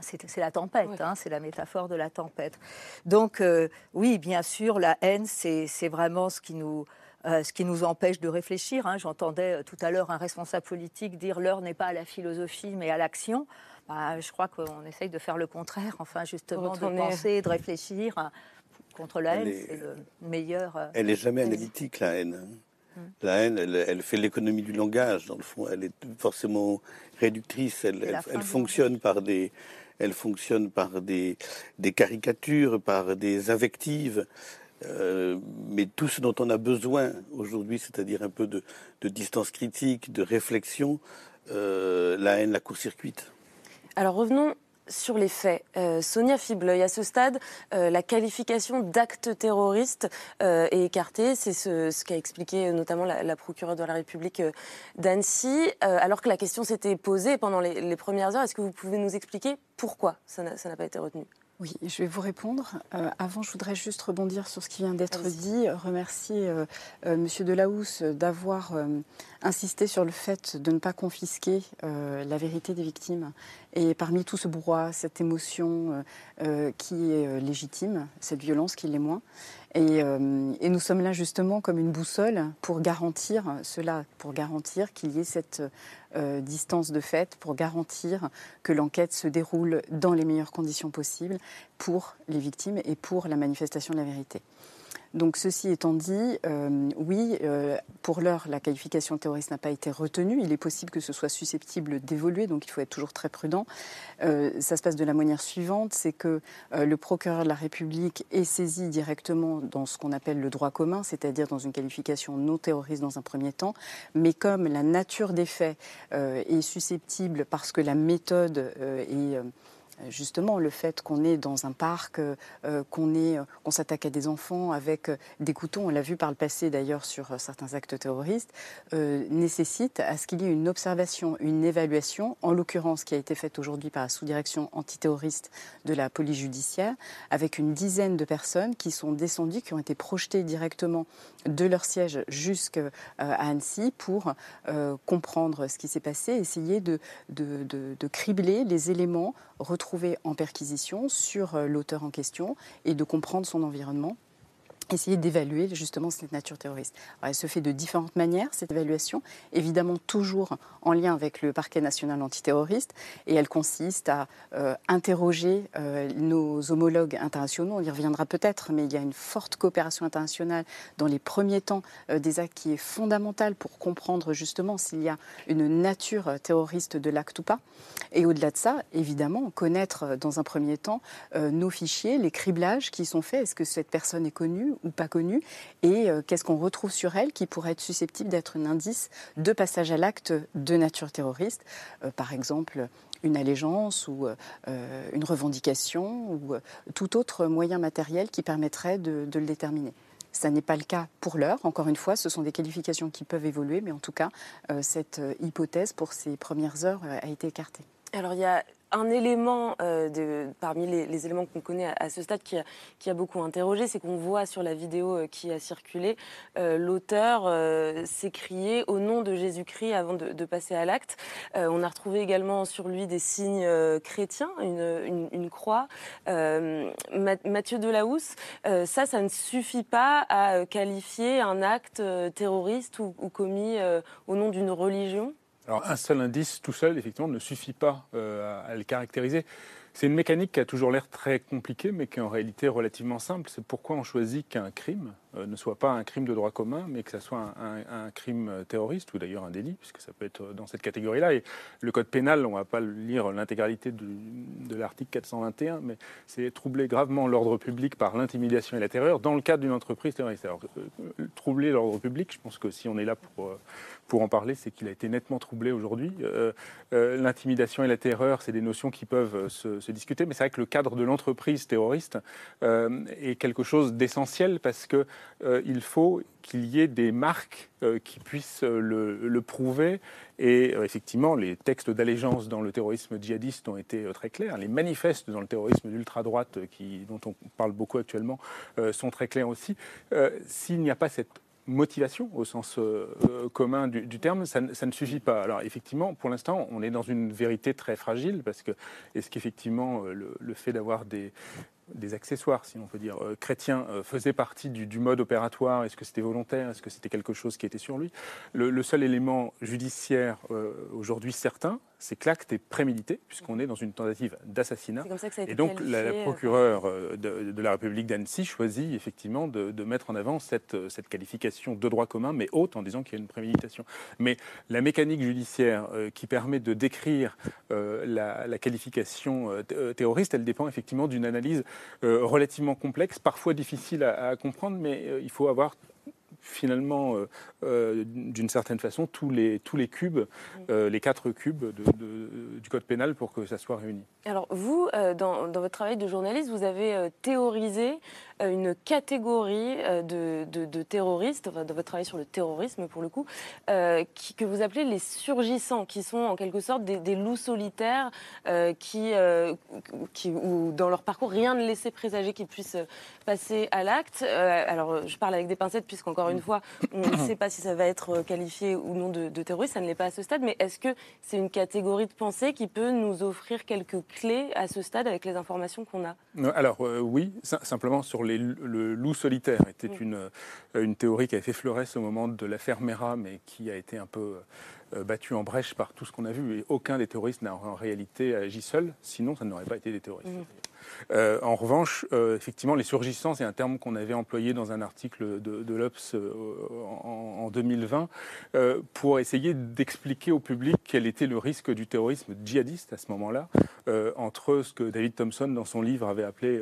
c'est la tempête, hein, c'est la métaphore de la tempête. Donc euh, oui, bien sûr, la haine, c'est vraiment ce qui nous... Euh, ce qui nous empêche de réfléchir. Hein. J'entendais euh, tout à l'heure un responsable politique dire l'heure n'est pas à la philosophie mais à l'action. Bah, je crois qu'on essaye de faire le contraire, enfin justement de penser, de réfléchir. Contre la haine, c'est le meilleur. elle n'est jamais analytique, la haine. Hein. Mm. La haine, elle, fait l'économie du langage, dans le fond. Elle est forcément réductrice. Elle, elle fonctionne par des, elle fonctionne par des, caricatures, par des invectives. Euh, mais tout ce dont on a besoin aujourd'hui, c'est-à-dire un peu de, distance critique, de réflexion, euh, la haine la court-circuite. Alors revenons sur les faits. Euh, Sonia Fibleuil, à ce stade, euh, la qualification d'acte terroriste euh, est écartée. C'est ce, qu'a expliqué notamment la, procureure de la République d'Annecy. alors que la question s'était posée pendant les premières heures, est-ce que vous pouvez nous expliquer pourquoi ça n'a pas été retenu? Oui, je vais vous répondre. Euh, avant, je voudrais juste rebondir sur ce qui vient d'être dit, remercier euh, euh, Monsieur Delahousse d'avoir insisté sur le fait de ne pas confisquer la vérité des victimes. Et parmi tout ce brouhaha, cette émotion qui est légitime, cette violence qui l'est moins. Et, et, nous sommes là justement comme une boussole pour garantir cela, pour garantir qu'il y ait cette euh, distance de fait pour garantir que l'enquête se déroule dans les meilleures conditions possibles pour les victimes et pour la manifestation de la vérité. Donc ceci étant dit, euh, oui, euh, pour l'heure, la qualification terroriste n'a pas été retenue. Il est possible que ce soit susceptible d'évoluer, donc il faut être toujours très prudent. Euh, ça se passe de la manière suivante, c'est que le procureur de la République est saisi directement dans ce qu'on appelle le droit commun, c'est-à-dire dans une qualification non terroriste dans un premier temps, mais comme la nature des faits est susceptible parce que la méthode est justement le fait qu'on est dans un parc, qu'on est, qu'on s'attaque à des enfants avec des couteaux, on l'a vu par le passé d'ailleurs sur certains actes terroristes, nécessite à ce qu'il y ait une observation, une évaluation, en l'occurrence qui a été faite aujourd'hui par la sous-direction antiterroriste de la police judiciaire, avec une dizaine de personnes qui sont descendues, qui ont été projetées directement de leur siège jusqu'à Annecy pour comprendre ce qui s'est passé, essayer de, de, de, cribler les éléments retrouvés en perquisition sur l'auteur en question et de comprendre son environnement essayer d'évaluer justement cette nature terroriste. elle se fait de différentes manières, cette évaluation, évidemment toujours en lien avec le parquet national antiterroriste, et elle consiste à euh, interroger euh, nos homologues internationaux, on y reviendra peut-être, mais il y a une forte coopération internationale dans les premiers temps euh, des actes qui est fondamentale pour comprendre justement s'il y a une nature terroriste de l'acte ou pas. Et au-delà de ça, évidemment, connaître dans un premier temps nos fichiers, les criblages qui sont faits, est-ce que cette personne est connue ou pas connue, et euh, qu'est-ce qu'on retrouve sur elle qui pourrait être susceptible d'être un indice de passage à l'acte de nature terroriste, euh, par exemple une allégeance ou euh, une revendication ou tout autre moyen matériel qui permettrait de, le déterminer? Ce n'est pas le cas pour l'heure. Encore une fois, ce sont des qualifications qui peuvent évoluer, mais en tout cas, cette hypothèse pour ces premières heures a été écartée. Alors, il y a un élément euh, de, parmi les, éléments qu'on connaît à, ce stade qui a, beaucoup interrogé, c'est qu'on voit sur la vidéo euh, qui a circulé euh, l'auteur s'écrier au nom de Jésus-Christ avant de, passer à l'acte. on a retrouvé également sur lui des signes chrétiens, une, une, croix. Mathieu Delahousse, ça, ça ne suffit pas à qualifier un acte terroriste ou commis au nom d'une religion alors un seul indice tout seul, effectivement, ne suffit pas euh, à, le caractériser. C'est une mécanique qui a toujours l'air très compliquée, mais qui est en réalité relativement simple. C'est pourquoi on choisit qu'un crime ne soit pas un crime de droit commun, mais que ça soit un, crime terroriste, ou d'ailleurs un délit, puisque ça peut être dans cette catégorie-là. Et le code pénal, on ne va pas lire l'intégralité de l'article 421, mais c'est troubler gravement l'ordre public par l'intimidation et la terreur dans le cadre d'une entreprise terroriste. Alors, euh, troubler l'ordre public, je pense que si on est là pour, pour en parler, c'est qu'il a été nettement troublé aujourd'hui. Euh, euh, l'intimidation et la terreur, c'est des notions qui peuvent euh, se, discuter, mais c'est vrai que le cadre de l'entreprise terroriste est quelque chose d'essentiel parce qu'il il faut qu'il y ait des marques qui puissent le, prouver. Et effectivement, les textes d'allégeance dans le terrorisme djihadiste ont été très clairs. Les manifestes dans le terrorisme d'ultra-droite, dont on parle beaucoup actuellement, sont très clairs aussi. S'il n'y a pas cette motivation au sens euh, euh, commun du, terme, ça, ne suffit pas. Alors effectivement, pour l'instant, on est dans une vérité très fragile parce que est-ce qu'effectivement euh, le, fait d'avoir des, des accessoires, si on peut dire, chrétiens, faisait partie du, mode opératoire Est-ce que c'était volontaire? Est-ce que c'était quelque chose qui était sur lui? Le, seul élément judiciaire aujourd'hui certain, c'est que l'acte est prémédité, puisqu'on est dans une tentative d'assassinat. Et donc la, la procureure euh, de, la République d'Annecy choisit effectivement de, mettre en avant cette, cette, qualification de droit commun, mais haute, en disant qu'il y a une préméditation. Mais la mécanique judiciaire euh, qui permet de décrire euh, la, qualification terroriste, elle dépend effectivement d'une analyse relativement complexe, parfois difficile à, comprendre, mais il faut avoir finalement, euh, euh, d'une certaine façon, tous les, tous les cubes, euh, les quatre cubes du code pénal pour que ça soit réuni. Alors vous, dans, dans, votre travail de journaliste, vous avez théorisé une catégorie de, de, terroristes, dans votre travail sur le terrorisme pour le coup, qui, que vous appelez les surgissants, qui sont en quelque sorte des, loups solitaires qui, qui, où dans leur parcours rien ne laissait présager qu'ils puissent passer à l'acte. alors je parle avec des pincettes puisqu'encore une fois, on ne sait pas si ça va être euh, qualifié ou non de, terroriste, ça ne l'est pas à ce stade, mais est-ce que c'est une catégorie de pensée qui peut nous offrir quelques clés à ce stade avec les informations qu'on a? Alors euh, oui, simplement sur les, le loup solitaire était une, euh, une théorie qui avait fait florès au moment de l'affaire Mera, mais qui a été un peu battue en brèche par tout ce qu'on a vu, et aucun des terroristes n'a en réalité agi seul, sinon ça n'aurait pas été des terroristes. Mmh. En revanche, effectivement, les surgissants, c'est un terme qu'on avait employé dans un article de, de l'Obs en, en, 2020 pour essayer d'expliquer au public quel était le risque du terrorisme djihadiste à ce moment-là, entre ce que David Thompson, dans son livre, avait appelé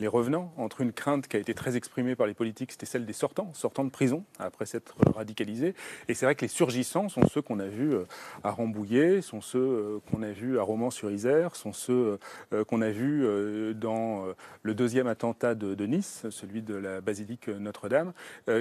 les revenants, entre une crainte qui a été très exprimée par les politiques, c'était celle des sortants, sortants de prison, après s'être radicalisés. Et c'est vrai que les surgissants sont ceux qu'on a vus euh, à Rambouillet, sont ceux euh, qu'on a vus à Romans-sur-Isère, sont ceux euh, qu'on a vus dans le deuxième attentat de, Nice, celui de la basilique Notre-Dame,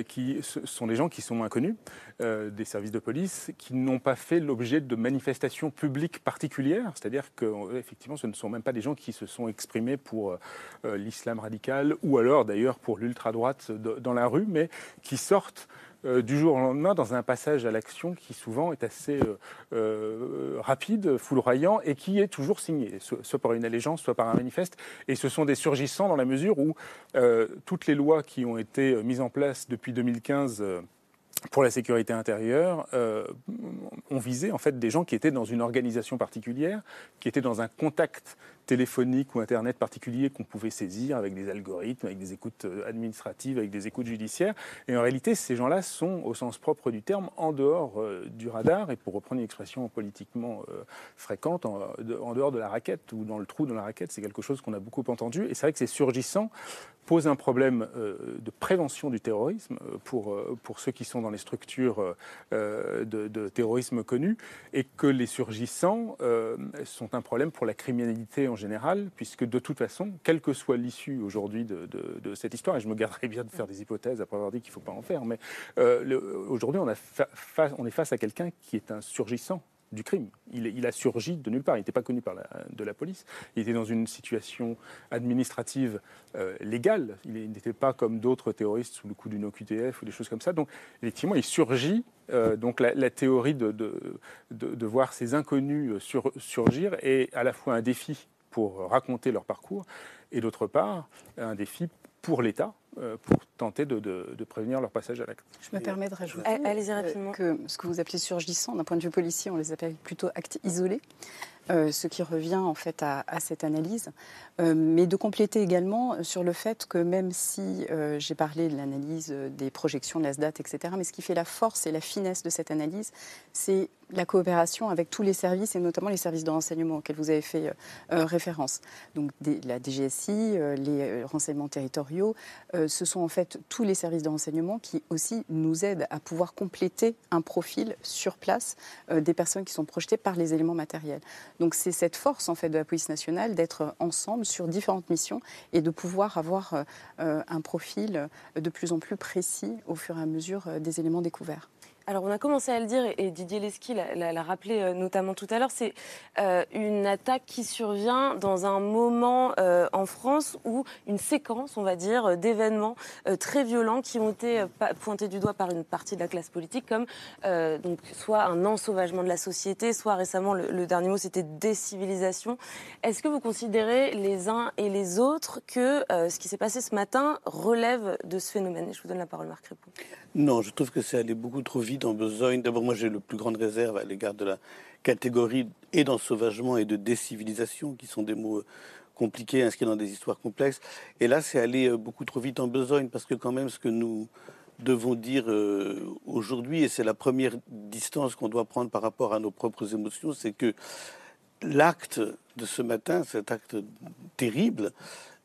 qui sont des gens qui sont inconnus des services de police, qui n'ont pas fait l'objet de manifestations publiques particulières, c'est-à-dire qu'effectivement ce ne sont même pas des gens qui se sont exprimés pour l'islam radical ou alors d'ailleurs pour l'ultra-droite dans la rue, mais qui sortent euh, du jour au lendemain dans un passage à l'action qui souvent est assez euh, euh, rapide, foudroyant et qui est toujours signé, soit par une allégeance, soit par un manifeste. Et ce sont des surgissants dans la mesure où toutes les lois qui ont été mises en place depuis 2015 pour la sécurité intérieure ont visé en fait des gens qui étaient dans une organisation particulière, qui étaient dans un contact téléphonique ou Internet particulier qu'on pouvait saisir avec des algorithmes, avec des écoutes euh, administratives, avec des écoutes judiciaires. Et en réalité, ces gens-là sont, au sens propre du terme, en dehors euh, du radar, et pour reprendre une expression politiquement euh, fréquente, en, dehors de la raquette ou dans le trou de la raquette. C'est quelque chose qu'on a beaucoup entendu. Et c'est vrai que ces surgissants posent un problème de prévention du terrorisme pour, ceux qui sont dans les structures de, de terrorisme connues, et que les surgissants sont un problème pour la criminalité en général, puisque de toute façon, quelle que soit l'issue aujourd'hui de, cette histoire, et je me garderai bien de faire des hypothèses après avoir dit qu'il ne faut pas en faire, mais euh, aujourd'hui, on, est face à quelqu'un qui est un surgissant du crime. Il, a surgi de nulle part. Il n'était pas connu par la, de la police. Il était dans une situation administrative euh, légale. Il n'était pas comme d'autres terroristes sous le coup d'une OQTF ou des choses comme ça. Donc, effectivement, il surgit. Euh, donc, la, théorie de, voir ces inconnus surgir est à la fois un défi pour raconter leur parcours, et d'autre part, un défi pour l'État, pour tenter de, prévenir leur passage à l'acte. Je me permets de rajouter euh, que ce que vous appelez surgissant, d'un point de vue policier, on les appelle plutôt actes isolés. Euh, ce qui revient en fait à, cette analyse, mais de compléter également sur le fait que même si j'ai parlé de l'analyse des projections de la SDAT, etc., mais ce qui fait la force et la finesse de cette analyse, c'est la coopération avec tous les services et notamment les services de renseignement auxquels vous avez fait référence. Donc la DGSI, les renseignements territoriaux, ce sont en fait tous les services de renseignement qui aussi nous aident à pouvoir compléter un profil sur place euh, des personnes qui sont projetées par les éléments matériels. Donc c'est cette force en fait de la police nationale d'être ensemble sur différentes missions et de pouvoir avoir euh, euh, un profil de plus en plus précis au fur et à mesure des éléments découverts. Alors on a commencé à le dire et Didier Lesky l'a rappelé euh, notamment tout à l'heure, c'est euh, une attaque qui survient dans un moment euh, en France où une séquence, on va dire, d'événements très violents qui ont été pointés du doigt par une partie de la classe politique comme soit un ensauvagement de la société, soit récemment le, dernier mot c'était décivilisation. Est-ce que vous considérez les uns et les autres que ce qui s'est passé ce matin relève de ce phénomène? Et je vous donne la parole Marc Répond. Non, je trouve que c'est allé beaucoup trop vite en besogne. D'abord, moi, j'ai le plus grande réserve à l'égard de la catégorie et d'ensauvagement et de décivilisation, qui sont des mots euh, compliqués, inscrits dans des histoires complexes. Et là, c'est allé euh, beaucoup trop vite en besogne, parce que quand même, ce que nous devons dire euh, aujourd'hui, et c'est la première distance qu'on doit prendre par rapport à nos propres émotions, c'est que l'acte de ce matin, cet acte terrible,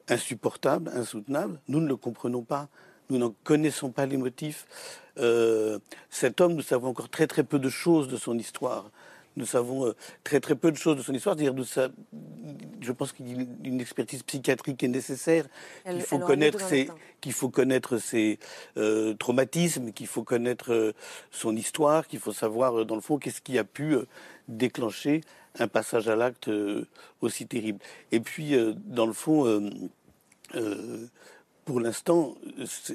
insupportable, insoutenable, nous ne le comprenons pas. Nous n'en connaissons pas les motifs. Euh, cet homme, nous savons encore très très peu de choses de son histoire. Nous savons euh, très très peu de choses de son histoire. Dire de ça, je pense qu'une expertise psychiatrique est nécessaire. Qu'il faut, connaître ses, qu'il faut connaître ses euh, traumatismes, qu'il faut connaître son histoire, qu'il faut savoir dans le fond qu'est-ce qui a pu déclencher un passage à l'acte aussi terrible. Et puis dans le fond pour l'instant,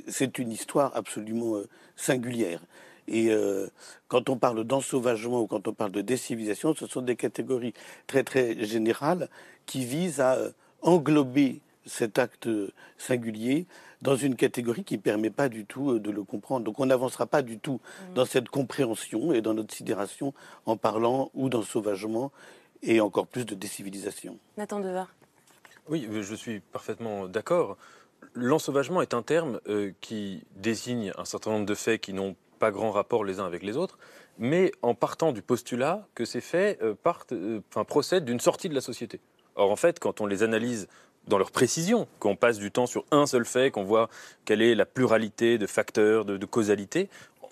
c'est une histoire absolument euh, singulière. Et euh, quand on parle d'ensauvagement ou quand on parle de décivilisation, ce sont des catégories très très générales qui visent à euh, englober cet acte singulier dans une catégorie qui ne permet pas du tout de le comprendre. Donc on n'avancera pas du tout mmh. dans cette compréhension et dans notre sidération en parlant ou d'ensauvagement et encore plus de décivilisation. Nathan Devar Oui, je suis parfaitement d'accord. L'ensauvagement est un terme euh, qui désigne un certain nombre de faits qui n'ont pas grand rapport les uns avec les autres, mais en partant du postulat que ces faits euh, partent, euh, procèdent d'une sortie de la société. Or, en fait, quand on les analyse dans leur précision, qu'on passe du temps sur un seul fait, qu'on voit quelle est la pluralité de facteurs, de, de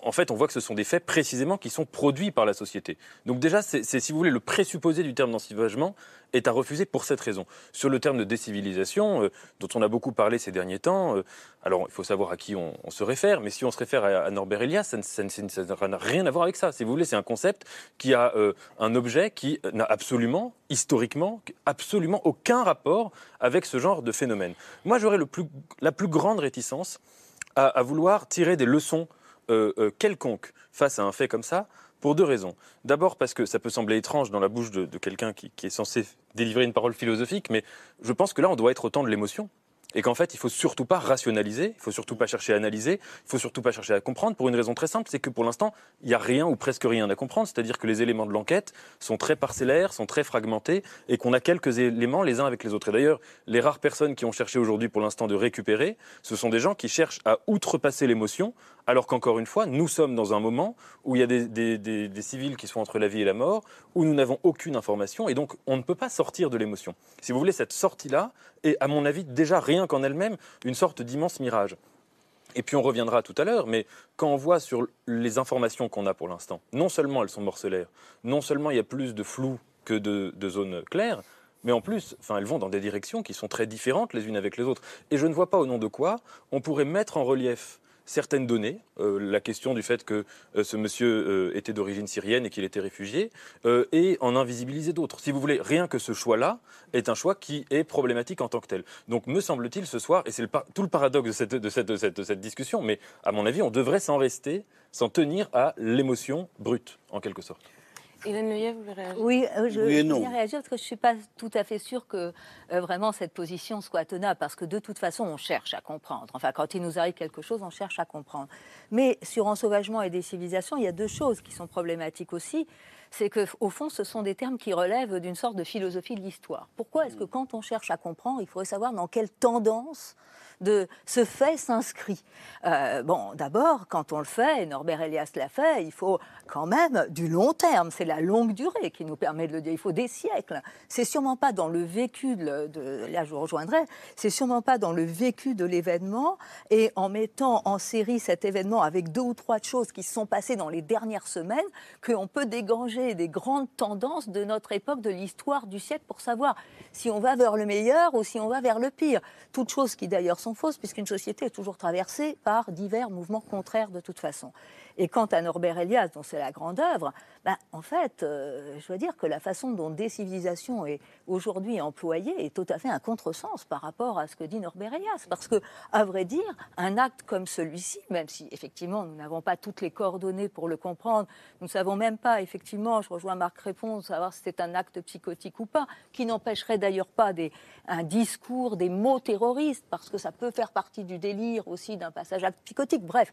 en fait, on voit que ce sont des faits précisément qui sont produits par la société. Donc déjà, c'est, si vous voulez, le présupposé du terme d'ensauvagement est à refuser pour cette raison. Sur le terme de décivilisation, euh, dont on a beaucoup parlé ces derniers temps, euh, alors il faut savoir à qui on, se réfère, mais si on se réfère à, Norbert Elias, ça, n'a rien à voir avec ça. Si vous voulez, c'est un concept qui a euh, un objet qui n'a absolument, historiquement, absolument aucun rapport avec ce genre de phénomène. Moi, j'aurais la plus grande réticence à vouloir tirer des leçons euh, quelconque face à un fait comme ça pour deux raisons. D'abord parce que ça peut sembler étrange dans la bouche de, quelqu'un qui, est censé délivrer une parole philosophique, mais je pense que là, on doit être autant de l'émotion et qu'en fait, il faut surtout pas rationaliser, il faut surtout pas chercher à analyser, il faut surtout pas chercher à comprendre pour une raison très simple, c'est que pour l'instant, il n'y a rien ou presque rien à comprendre, c'est-à-dire que les éléments de l'enquête sont très parcellaires, sont très fragmentés et qu'on a quelques éléments les uns avec les autres. Et d'ailleurs, les rares personnes qui ont cherché aujourd'hui pour l'instant de récupérer, ce sont des gens qui cherchent à outrepasser l'émotion, alors qu'encore une fois, nous sommes dans un moment où il y a des, civils qui sont entre la vie et la mort, où nous n'avons aucune information et donc on ne peut pas sortir de l'émotion. Si vous voulez, cette sortie-là est, à mon avis, déjà rien qu'en elle-même une sorte d'immense mirage. Et puis on reviendra tout à l'heure, mais quand on voit sur les informations qu'on a pour l'instant, non seulement elles sont morcelaires, non seulement il y a plus de flou que de, zones claires, mais en plus, enfin, elles vont dans des directions qui sont très différentes les unes avec les autres. Et je ne vois pas au nom de quoi on pourrait mettre en relief certaines données, euh, la question du fait que euh, ce monsieur euh, était d'origine syrienne et qu'il était réfugié, et en invisibiliser d'autres. Si vous voulez, rien que ce choix-là est un choix qui est problématique en tant que tel. Donc, me semble-t-il, ce soir, et c'est tout le paradoxe de cette, de, cette, de cette discussion, mais à mon avis, on devrait s'en rester, s'en tenir à l'émotion brute, en quelque sorte. Hélène Leyet, vous voulez réagir? Oui, euh, je, voulais réagir parce que je ne suis pas tout à fait sûre que euh, vraiment cette position soit tenable, parce que de toute façon, on cherche à comprendre. Enfin, quand il nous arrive quelque chose, on cherche à comprendre. Mais sur ensauvagement et décivilisation, il y a deux choses qui sont problématiques aussi. C'est qu'au fond, ce sont des termes qui relèvent d'une sorte de philosophie de l'histoire. Pourquoi est-ce que quand on cherche à comprendre, il faudrait savoir dans quelle tendance de ce fait s'inscrit. Euh, bon, d'abord, quand on le fait, et Norbert Elias l'a fait, il faut quand même du long terme. C'est la longue durée qui nous permet de le dire. Il faut des siècles. C'est sûrement pas dans le vécu de, là je vous rejoindrai, c'est sûrement pas dans le vécu de l'événement et en mettant en série cet événement avec deux ou trois choses qui se sont passées dans les dernières semaines qu'on peut dégranger des grandes tendances de notre époque, de l'histoire du siècle pour savoir si on va vers le meilleur ou si on va vers le pire. Toutes choses qui d'ailleurs sont fausses puisqu'une société est toujours traversée par divers mouvements contraires de toute façon. Et quant à Norbert Elias, dont c'est la grande œuvre, ben, en fait, euh, je dois dire que la façon dont décivilisation est aujourd'hui employée est tout à fait un contresens par rapport à ce que dit Norbert Elias. Parce que, à vrai dire, un acte comme celui-ci, même si effectivement nous n'avons pas toutes les coordonnées pour le comprendre, nous ne savons même pas, effectivement, je rejoins Marc Répond, savoir si c'est un acte psychotique ou pas, qui n'empêcherait d'ailleurs pas un discours, des mots terroristes, parce que ça peut faire partie du délire aussi d'un passage acte psychotique. Bref,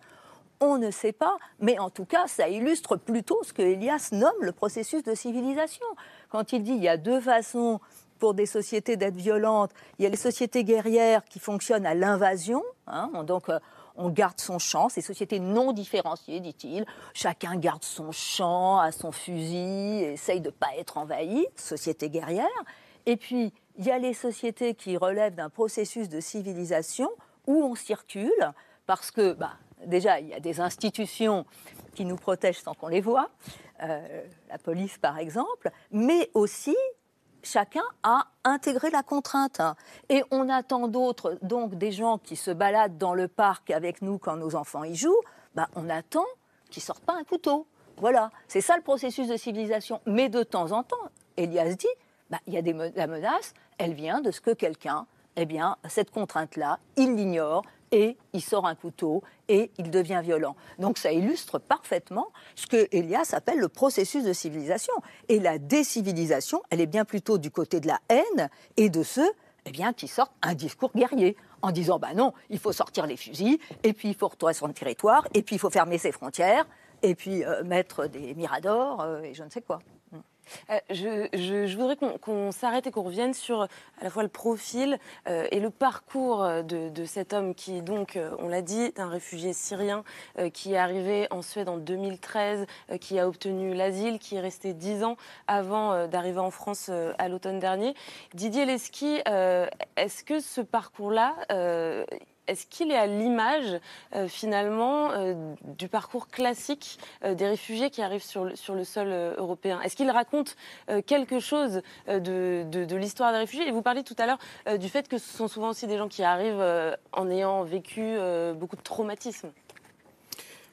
on ne sait pas, mais en tout cas, ça illustre plutôt ce que Elias nomme le processus de civilisation. Quand il dit il y a deux façons pour des sociétés d'être violentes, il y a les sociétés guerrières qui fonctionnent à l'invasion, hein, donc euh, on garde son champ, ces sociétés non différenciées, dit-il, chacun garde son champ, à son fusil, essaye de ne pas être envahi, société guerrière. Et puis, il y a les sociétés qui relèvent d'un processus de civilisation où on circule, parce que bah, déjà, il y a des institutions qui nous protègent sans qu'on les voit, euh, la police par exemple, mais aussi chacun a intégré la contrainte. Et on attend d'autres, donc des gens qui se baladent dans le parc avec nous quand nos enfants y jouent, bah, on attend qu'ils sortent pas un couteau. Voilà, c'est ça le processus de civilisation. Mais de temps en temps, Elias dit, bah, il y a des la menace, elle vient de ce que quelqu'un, eh bien, cette contrainte-là, il l'ignore, et il sort un couteau et il devient violent. Donc ça illustre parfaitement ce que Elias appelle le processus de civilisation. Et la décivilisation, elle est bien plutôt du côté de la haine et de ceux eh bien, qui sortent un discours guerrier en disant bah non, il faut sortir les fusils, et puis il faut retourner sur le territoire, et puis il faut fermer ses frontières, et puis euh, mettre des miradors, euh, et je ne sais quoi. Euh, je, voudrais qu'on s'arrête et qu'on revienne sur à la fois le profil euh, et le parcours de, cet homme qui, donc, euh, on l'a dit, est un réfugié syrien qui est arrivé en Suède en 2013, qui a obtenu l'asile, qui est resté dix ans avant d'arriver en France à l'automne dernier. Didier Leski, est-ce que ce parcours-là est-ce qu'il est à l'image euh, finalement euh, du parcours classique euh, des réfugiés qui arrivent sur le, sol européen? Est-ce qu'il raconte quelque chose de, de l'histoire des réfugiés? Et vous parliez tout à l'heure du fait que ce sont souvent aussi des gens qui arrivent en ayant vécu beaucoup de traumatismes.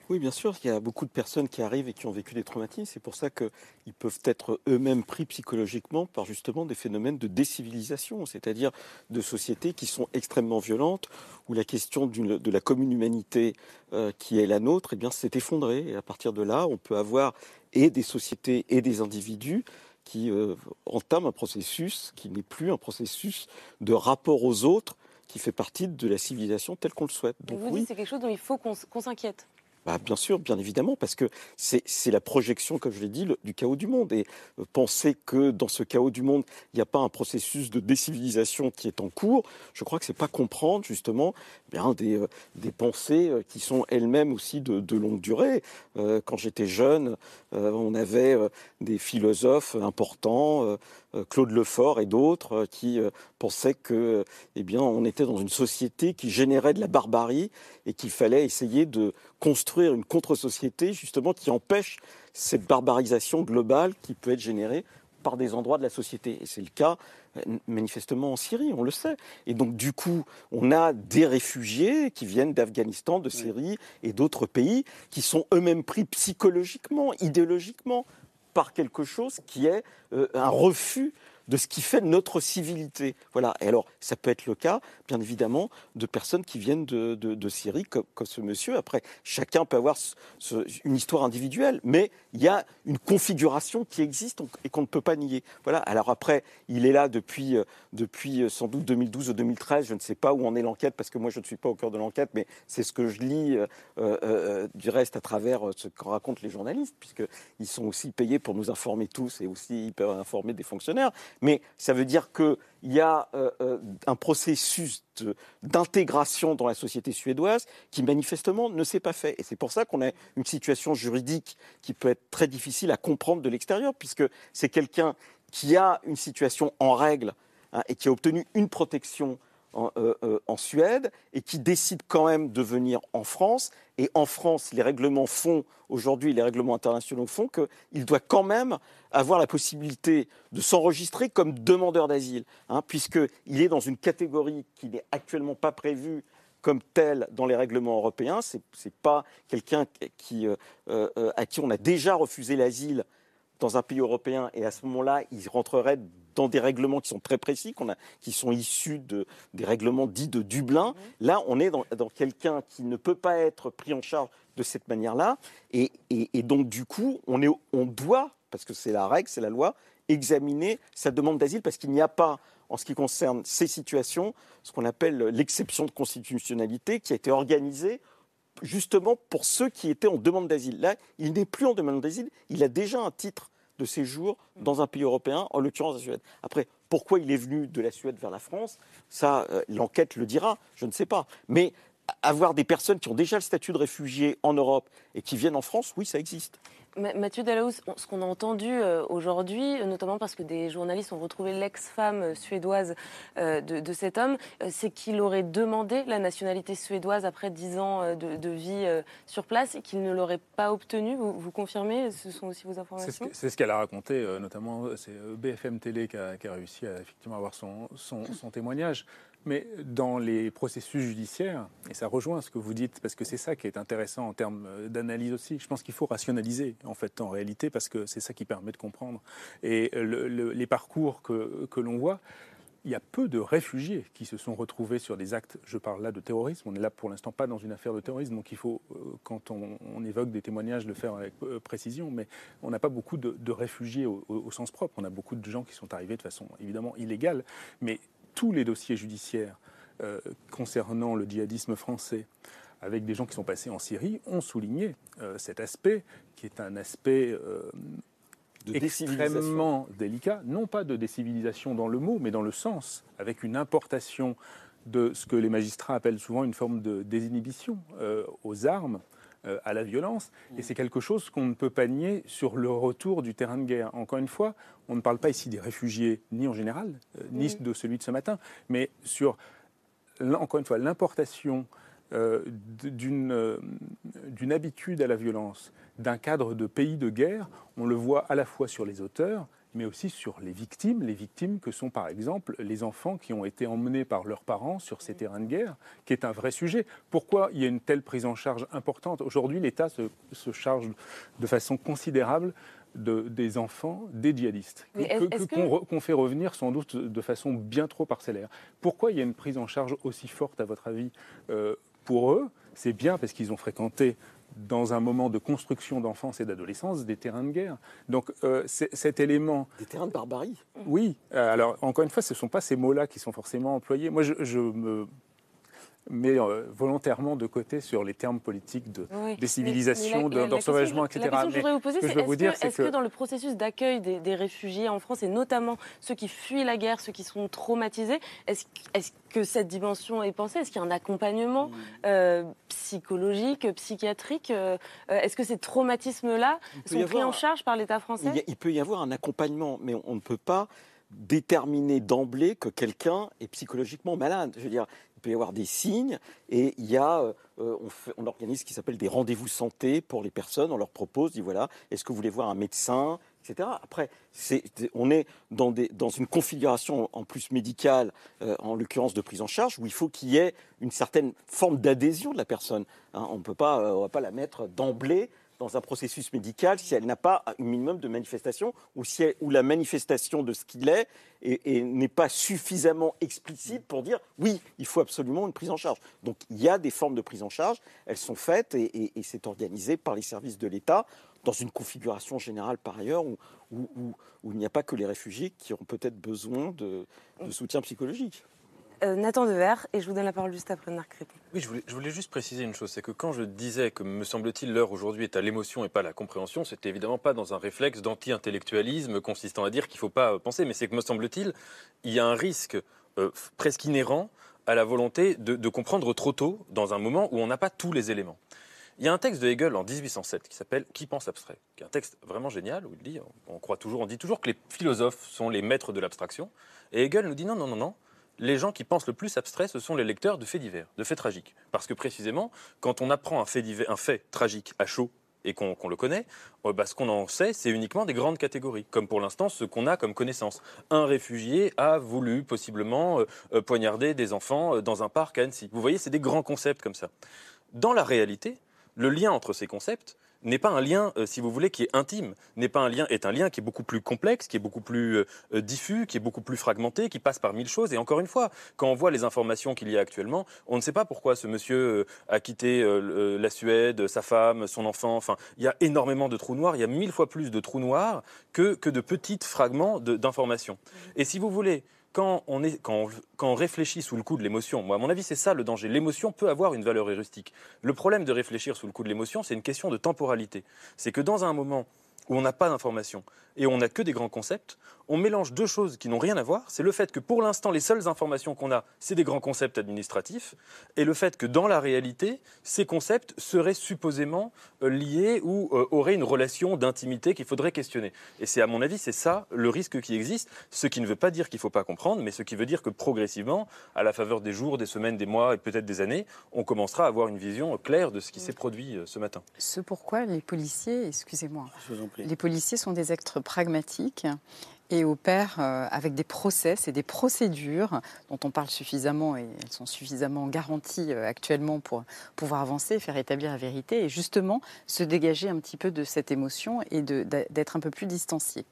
Oui, bien sûr, il y a beaucoup de personnes qui arrivent et qui ont vécu des traumatismes. C'est pour ça qu'ils peuvent être eux-mêmes pris psychologiquement par justement des phénomènes de décivilisation, c'est-à-dire de sociétés qui sont extrêmement violentes, où la question de la commune humanité euh, qui est la nôtre, eh bien, s'est effondrée. Et à partir de là, on peut avoir et des sociétés et des individus qui euh, entament un processus qui n'est plus un processus de rapport aux autres, qui fait partie de la civilisation telle qu'on le souhaite. Donc, vous dites c'est quelque chose dont il faut qu'on s'inquiète. Bah, bien sûr, bien évidemment, parce que c'est la projection, comme je l'ai dit, du chaos du monde. Et euh, penser que dans ce chaos du monde, il n'y a pas un processus de décivilisation qui est en cours, je crois que c'est pas comprendre justement eh bien, des, euh, des, pensées euh, qui sont elles-mêmes aussi de, de, longue durée. quand j'étais jeune, on avait des philosophes importants, Claude Lefort et d'autres, qui pensaient que, eh bien, on était dans une société qui générait de la barbarie et qu'il fallait essayer de construire une contre-société justement qui empêche cette barbarisation globale qui peut être générée par des endroits de la société. Et c'est le cas euh, manifestement en Syrie, on le sait. Et donc du coup, on a des réfugiés qui viennent d'Afghanistan, de Syrie et d'autres pays qui sont eux-mêmes pris psychologiquement, idéologiquement par quelque chose qui est euh, un refus de ce qui fait notre civilité. Voilà. Et alors, ça peut être le cas, bien évidemment, de personnes qui viennent de, Syrie, comme, ce monsieur. Après, chacun peut avoir une histoire individuelle, mais il y a une configuration qui existe et qu'on ne peut pas nier. Voilà. Alors après, il est là depuis, euh, depuis euh, sans doute 2012 ou 2013. Je ne sais pas où en est l'enquête, parce que moi, je ne suis pas au cœur de l'enquête, mais c'est ce que je lis euh, du reste à travers ce que racontent les journalistes, puisqu'ils sont aussi payés pour nous informer tous et aussi ils peuvent informer des fonctionnaires. Mais ça veut dire qu'il y a euh, euh, un processus d'intégration dans la société suédoise qui manifestement ne s'est pas fait. Et c'est pour ça qu'on a une situation juridique qui peut être très difficile à comprendre de l'extérieur, puisque c'est quelqu'un qui a une situation en règle hein, et qui a obtenu une protection euh, euh, en, Suède et qui décide quand même de venir en France. Et en France, les règlements font, aujourd'hui, les règlements internationaux font qu'il doit quand même avoir la possibilité de s'enregistrer comme demandeur d'asile, hein, puisqu'il est dans une catégorie qui n'est actuellement pas prévue comme telle dans les règlements européens. Ce n'est pas quelqu'un qui, euh, à qui on a déjà refusé l'asile dans un pays européen et à ce moment-là, il rentrerait dans des règlements qui sont très précis, qui sont issus de, des règlements dits de Dublin. Mmh. Là, on est dans, quelqu'un qui ne peut pas être pris en charge de cette manière-là. Et, donc, du coup, on, est, on doit, parce que c'est la règle, c'est la loi, examiner sa demande d'asile parce qu'il n'y a pas, en ce qui concerne ces situations, ce qu'on appelle l'exception de constitutionnalité qui a été organisée justement pour ceux qui étaient en demande d'asile. Là, il n'est plus en demande d'asile, il a déjà un titre de séjour dans un pays européen, en l'occurrence la Suède. Après, pourquoi il est venu de la Suède vers la France? Ça, euh, l'enquête le dira, je ne sais pas. Mais avoir des personnes qui ont déjà le statut de réfugié en Europe et qui viennent en France, oui, ça existe. Mathieu Dalaus, ce qu'on a entendu euh, aujourd'hui, notamment parce que des journalistes ont retrouvé l'ex-femme euh, suédoise euh, de, cet homme, c'est qu'il aurait demandé la nationalité suédoise après dix ans de, vie sur place et qu'il ne l'aurait pas obtenue. Vous, confirmez? Ce sont aussi vos informations? C'est ce qu'elle a raconté, notamment c'est BFM Télé qui a, réussi à effectivement avoir son, son témoignage. Mais dans les processus judiciaires, et ça rejoint ce que vous dites, parce que c'est ça qui est intéressant en termes euh, d'analyse aussi, je pense qu'il faut rationaliser en fait en réalité, parce que c'est ça qui permet de comprendre. Et les parcours que, que l'on voit, il y a peu de réfugiés qui se sont retrouvés sur des actes, je parle là de terrorisme, on n'est là pour l'instant pas dans une affaire de terrorisme, donc il faut, euh, quand on, évoque des témoignages, le faire avec euh, précision, mais on n'a pas beaucoup de, réfugiés au, au, sens propre, on a beaucoup de gens qui sont arrivés de façon évidemment illégale, mais tous les dossiers judiciaires euh, concernant le djihadisme français, avec des gens qui sont passés en Syrie, ont souligné euh, cet aspect, qui est un aspect euh, de extrêmement délicat, non pas de décivilisation dans le mot, mais dans le sens, avec une importation de ce que les magistrats appellent souvent une forme de désinhibition aux armes, à la violence. Et c'est quelque chose qu'on ne peut pas nier sur le retour du terrain de guerre. Encore une fois, on ne parle pas ici des réfugiés, ni en général, euh, ni Mhm. de celui de ce matin, mais sur, encore une fois, l'importation euh, d'une euh, d'une habitude à la violence, d'un cadre de pays de guerre, on le voit à la fois sur les auteurs, mais aussi sur les victimes, les victimes que sont par exemple les enfants qui ont été emmenés par leurs parents sur ces terrains de guerre, qui est un vrai sujet. Pourquoi il y a une telle prise en charge importante? Aujourd'hui, l'État se, se charge de façon considérable de- des enfants des djihadistes, Mais que- que- qu'on re- qu'on fait revenir sans doute de façon bien trop parcellaire. Pourquoi il y a une prise en charge aussi forte, à votre avis, euh, pour eux? C'est bien parce qu'ils ont fréquenté dans un moment de construction d'enfance et d'adolescence des terrains de guerre. Donc euh, cet élément... Des terrains de barbarie Oui. Euh, alors encore une fois, ce ne sont pas ces mots-là qui sont forcément employés. Moi, je, je me mets euh, volontairement de côté sur les termes politiques de Oui. des civilisations, d'ensauvagement, etc. La question que je Mais voudrais vous poser, c'est est-ce vous que, dire, c'est est-ce que dans le processus d'accueil des, des réfugiés en France, et notamment ceux qui fuient la guerre, ceux qui sont traumatisés, est-ce que cette dimension est pensée? Est-ce qu'il y a un accompagnement Mmh. euh, psychologique, psychiatrique euh, euh, Est-ce que ces traumatismes-là sont pris en charge par l'État français? A- il peut y avoir un accompagnement, mais on ne peut pas déterminer d'emblée que quelqu'un est psychologiquement malade. Je veux dire, il peut y avoir des signes et il y a, euh, on, fait- on organise ce qui s'appelle des rendez-vous santé pour les personnes. On leur propose, dit voilà, est-ce que vous voulez voir un médecin, etc. Après, on est dans, une configuration en plus médicale, euh, en l'occurrence de prise en charge, où il faut qu'il y ait une certaine forme d'adhésion de la personne. Hein, on ne peut pas, euh, on va pas la mettre d'emblée dans un processus médical si elle n'a pas un minimum de manifestation ou si elle- ou la manifestation de ce qu'il est et, et n'est pas suffisamment explicite pour dire oui, il faut absolument une prise en charge. Donc il y a des formes de prise en charge, elles sont faites et, et- et c'est organisé par les services de l'État dans une configuration générale par ailleurs où, où- où- où il n'y a pas que les réfugiés qui ont peut-être besoin de, de soutien psychologique. Euh, Nathan Dever, et je vous donne la parole juste après Marc Crépon. Oui, je voulais, juste préciser une chose, c'est que quand je disais que, me semble-t-il, l'heure aujourd'hui est à l'émotion et pas à la compréhension, c'était évidemment pas dans un réflexe d'anti-intellectualisme consistant à dire qu'il ne faut pas euh, penser, mais c'est que, me semble-t-il, il y a un risque euh, presque inhérent à la volonté de, de comprendre trop tôt dans un moment où on n'a pas tous les éléments. Il y a un texte de Hegel en 1807 qui s'appelle Qui pense abstrait, qui est un texte vraiment génial où il dit, on, croit toujours, on dit toujours que les philosophes sont les maîtres de l'abstraction, et Hegel nous dit non, non, non, non, les gens qui pensent le plus abstrait, ce sont les lecteurs de faits divers, de faits tragiques. Parce que précisément, quand on apprend un fait, divers- un fait tragique à chaud et qu'on le connaît, euh, bah, ce qu'on en sait, c'est uniquement des grandes catégories, comme pour l'instant ce qu'on a comme connaissance. Un réfugié a voulu possiblement euh, euh, poignarder des enfants euh, dans un parc à Annecy. Vous voyez, c'est des grands concepts comme ça. Dans la réalité, le lien entre ces concepts n'est pas un lien, euh, si vous voulez, qui est intime, n'est pas un lien, est un lien qui est beaucoup plus complexe, qui est beaucoup plus euh, euh, diffus, qui est beaucoup plus fragmenté, qui passe par mille choses. Et encore une fois, quand on voit les informations qu'il y a actuellement, on ne sait pas pourquoi ce monsieur a quitté la Suède, sa femme, son enfant. Enfin, il y a énormément de trous noirs. Il y a mille fois plus de trous noirs que, que de petits fragments d'informations. Et si vous voulez, quand on, réfléchit sous le coup de l'émotion, moi, à mon avis, c'est ça le danger. L'émotion peut avoir une valeur heuristique. Le problème de réfléchir sous le coup de l'émotion, c'est une question de temporalité. C'est que dans un moment où on n'a pas d'informations et on n'a que des grands concepts, on mélange deux choses qui n'ont rien à voir. C'est le fait que pour l'instant, les seules informations qu'on a, c'est des grands concepts administratifs, et le fait que dans la réalité, ces concepts seraient supposément euh, liés ou euh, auraient une relation d'intimité qu'il faudrait questionner. Et c'est à mon avis, c'est ça le risque qui existe, ce qui ne veut pas dire qu'il ne faut pas comprendre, mais ce qui veut dire que progressivement, à la faveur des jours, des semaines, des mois et peut-être des années, on commencera à avoir une vision claire de ce qui s'est produit euh, ce matin. Ce pourquoi les policiers, excusez-moi, Les policiers sont des êtres pragmatiques et opèrent euh, avec des process et des procédures dont on parle suffisamment et elles sont suffisamment garanties euh, actuellement pour pouvoir avancer, faire établir la vérité et justement se dégager un petit peu de cette émotion et d'être un peu plus distancié.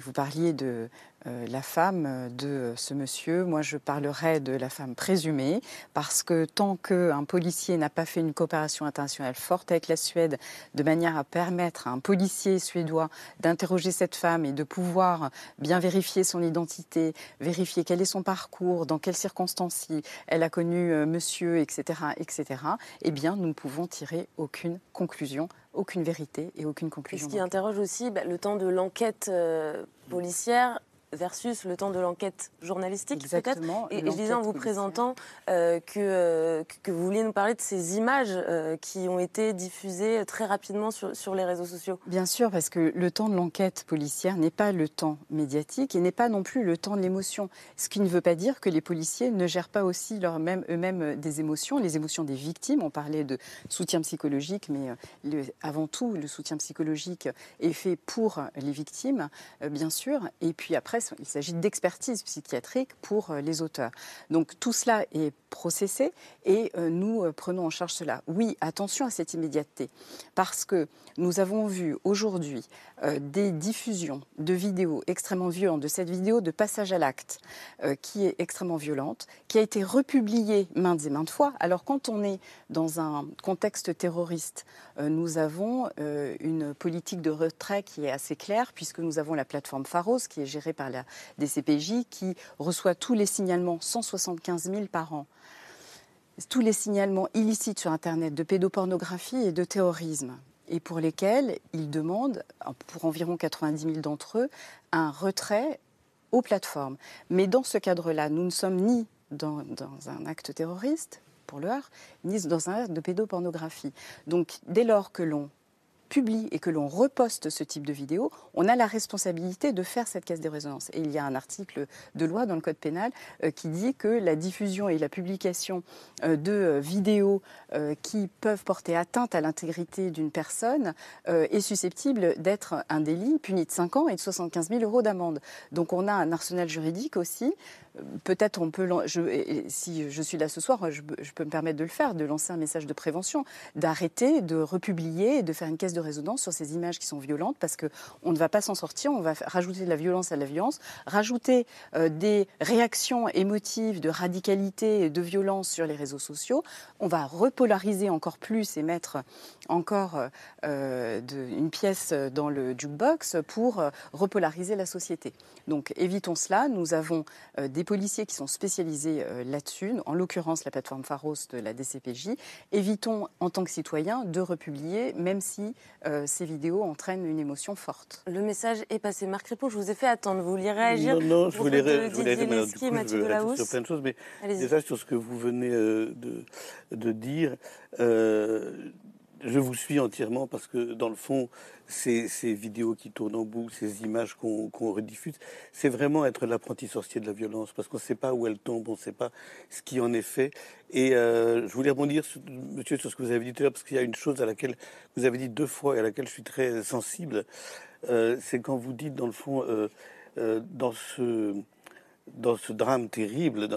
Vous parliez de, la femme de ce monsieur. Moi, je parlerai de la femme présumée, parce que tant qu'un policier n'a pas fait une coopération internationale forte avec la Suède, de manière à permettre à un policier suédois d'interroger cette femme et de pouvoir bien vérifier son identité, vérifier quel est son parcours, dans quelles circonstances elle a connu euh, monsieur, etc., etc., eh bien, nous ne pouvons tirer aucune conclusion aucune vérité et aucune conclusion. Ce qui interroge aussi bah, le temps de l'enquête euh, policière versus le temps de l'enquête journalistique peut-être. Et, je disais en vous présentant euh, que, euh, que vous vouliez nous parler de ces images euh, qui ont été diffusées très rapidement sur, sur, les réseaux sociaux. Bien sûr, parce que le temps de l'enquête policière n'est pas le temps médiatique et n'est pas non plus le temps de l'émotion. Ce qui ne veut pas dire que les policiers ne gèrent pas aussi eux-mêmes des émotions, les émotions des victimes. On parlait de soutien psychologique, mais le, avant tout, le soutien psychologique est fait pour les victimes, bien sûr. Et puis après, il s'agit d'expertise psychiatrique pour euh, les auteurs. Donc tout cela est processé et euh, nous euh, prenons en charge cela. Oui, attention à cette immédiateté, parce que nous avons vu aujourd'hui des diffusions de vidéos extrêmement violentes, de cette vidéo de passage à l'acte qui est extrêmement violente, qui a été republiée maintes et maintes fois. Alors quand on est dans un contexte terroriste, nous avons une politique de retrait qui est assez claire, puisque nous avons la plateforme Pharos qui est gérée par la DCPJ qui reçoit tous les signalements, 175 000 par an, tous les signalements illicites sur Internet de pédopornographie et de terrorisme, et pour lesquels il demande, pour environ 90 000 d'entre eux, un retrait aux plateformes. Mais dans ce cadre-là, nous ne sommes ni dans, dans un acte terroriste, pour l'heure, ni dans un acte de pédopornographie. Donc dès lors que l'on publie et que l'on reposte ce type de vidéo, on a la responsabilité de faire cette caisse de résonance. Et il y a un article de loi dans le Code pénal euh, qui dit que la diffusion et la publication euh, de euh, vidéos qui peuvent porter atteinte à l'intégrité d'une personne est susceptible d'être un délit puni de 5 ans et de 75 000 euros d'amende. Donc on a un arsenal juridique aussi peut-être on peut, si je suis là ce soir, je, peux me permettre de le faire, de lancer un message de prévention, d'arrêter, de republier, de faire une caisse de résonance sur ces images qui sont violentes, parce qu'on ne va pas s'en sortir, on va rajouter de la violence à la violence, rajouter euh, des réactions émotives de radicalité et de violence sur les réseaux sociaux, on va repolariser encore plus et mettre encore euh, une pièce dans le jukebox pour euh, repolariser la société. Donc évitons cela, nous avons des policiers qui sont spécialisés euh, là-dessus, en l'occurrence la plateforme Pharos de la DCPJ. Évitons en tant que citoyens de republier, même si euh, ces vidéos entraînent une émotion forte. Le message est passé. Marc Ripon, je vous ai fait attendre. Vous vouliez réagir Non, non, je voulais, je voulais réagir sur plein de choses, mais déjà sur ce que vous venez euh, de, de dire je vous suis entièrement parce que dans le fond, ces, vidéos qui tournent en boucle, ces images qu'on rediffuse, c'est vraiment être l'apprenti sorcier de la violence parce qu'on ne sait pas où elle tombe, on ne sait pas ce qui en est fait. Et euh, je voulais rebondir, monsieur, sur ce que vous avez dit tout à l'heure parce qu'il y a une chose à laquelle vous avez dit deux fois et à laquelle je suis très sensible. Euh, c'est quand vous dites, dans le fond, euh, dans, ce, dans ce drame terrible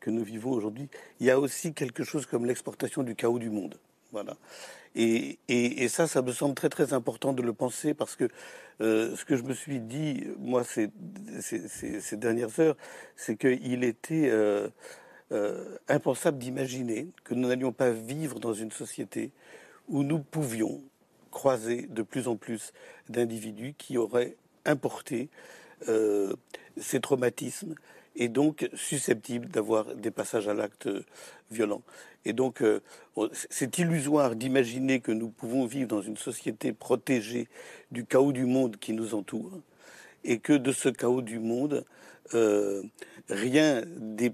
que nous vivons aujourd'hui, il y a aussi quelque chose comme l'exportation du chaos du monde. Voilà. Et, et, ça, ça me semble très très important de le penser parce que euh, ce que je me suis dit, moi, ces, ces, dernières heures, c'est qu'il était euh, euh, impensable d'imaginer que nous n'allions pas vivre dans une société où nous pouvions croiser de plus en plus d'individus qui auraient importé ces traumatismes et donc susceptibles d'avoir des passages à l'acte violent. Et donc, euh, c'est illusoire d'imaginer que nous pouvons vivre dans une société protégée du chaos du monde qui nous entoure, et que de ce chaos du monde, euh, rien des,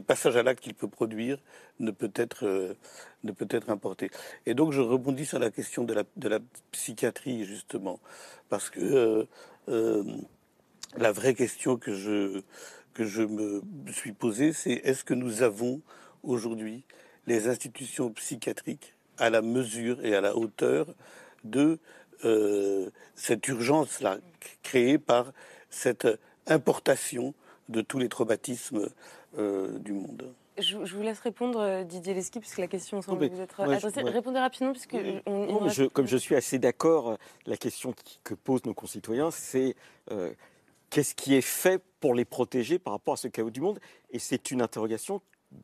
passages à l'acte qu'il peut produire ne peut être euh, ne peut être importé. Et donc, je rebondis sur la question de la, de la psychiatrie justement, parce que la vraie question que je que je me suis posée, c'est est-ce que nous avons aujourd'hui les institutions psychiatriques à la mesure et à la hauteur de euh, cette urgence-là créée par cette importation de tous les traumatismes euh, du monde? Je, vous laisse répondre, euh, Didier Lesky, puisque la question semble vous être adressée. Répondez rapidement, puisque... je, comme je suis assez d'accord, la question que posent nos concitoyens, c'est qu'est-ce qui est fait pour les protéger par rapport à ce chaos du monde Et c'est une interrogation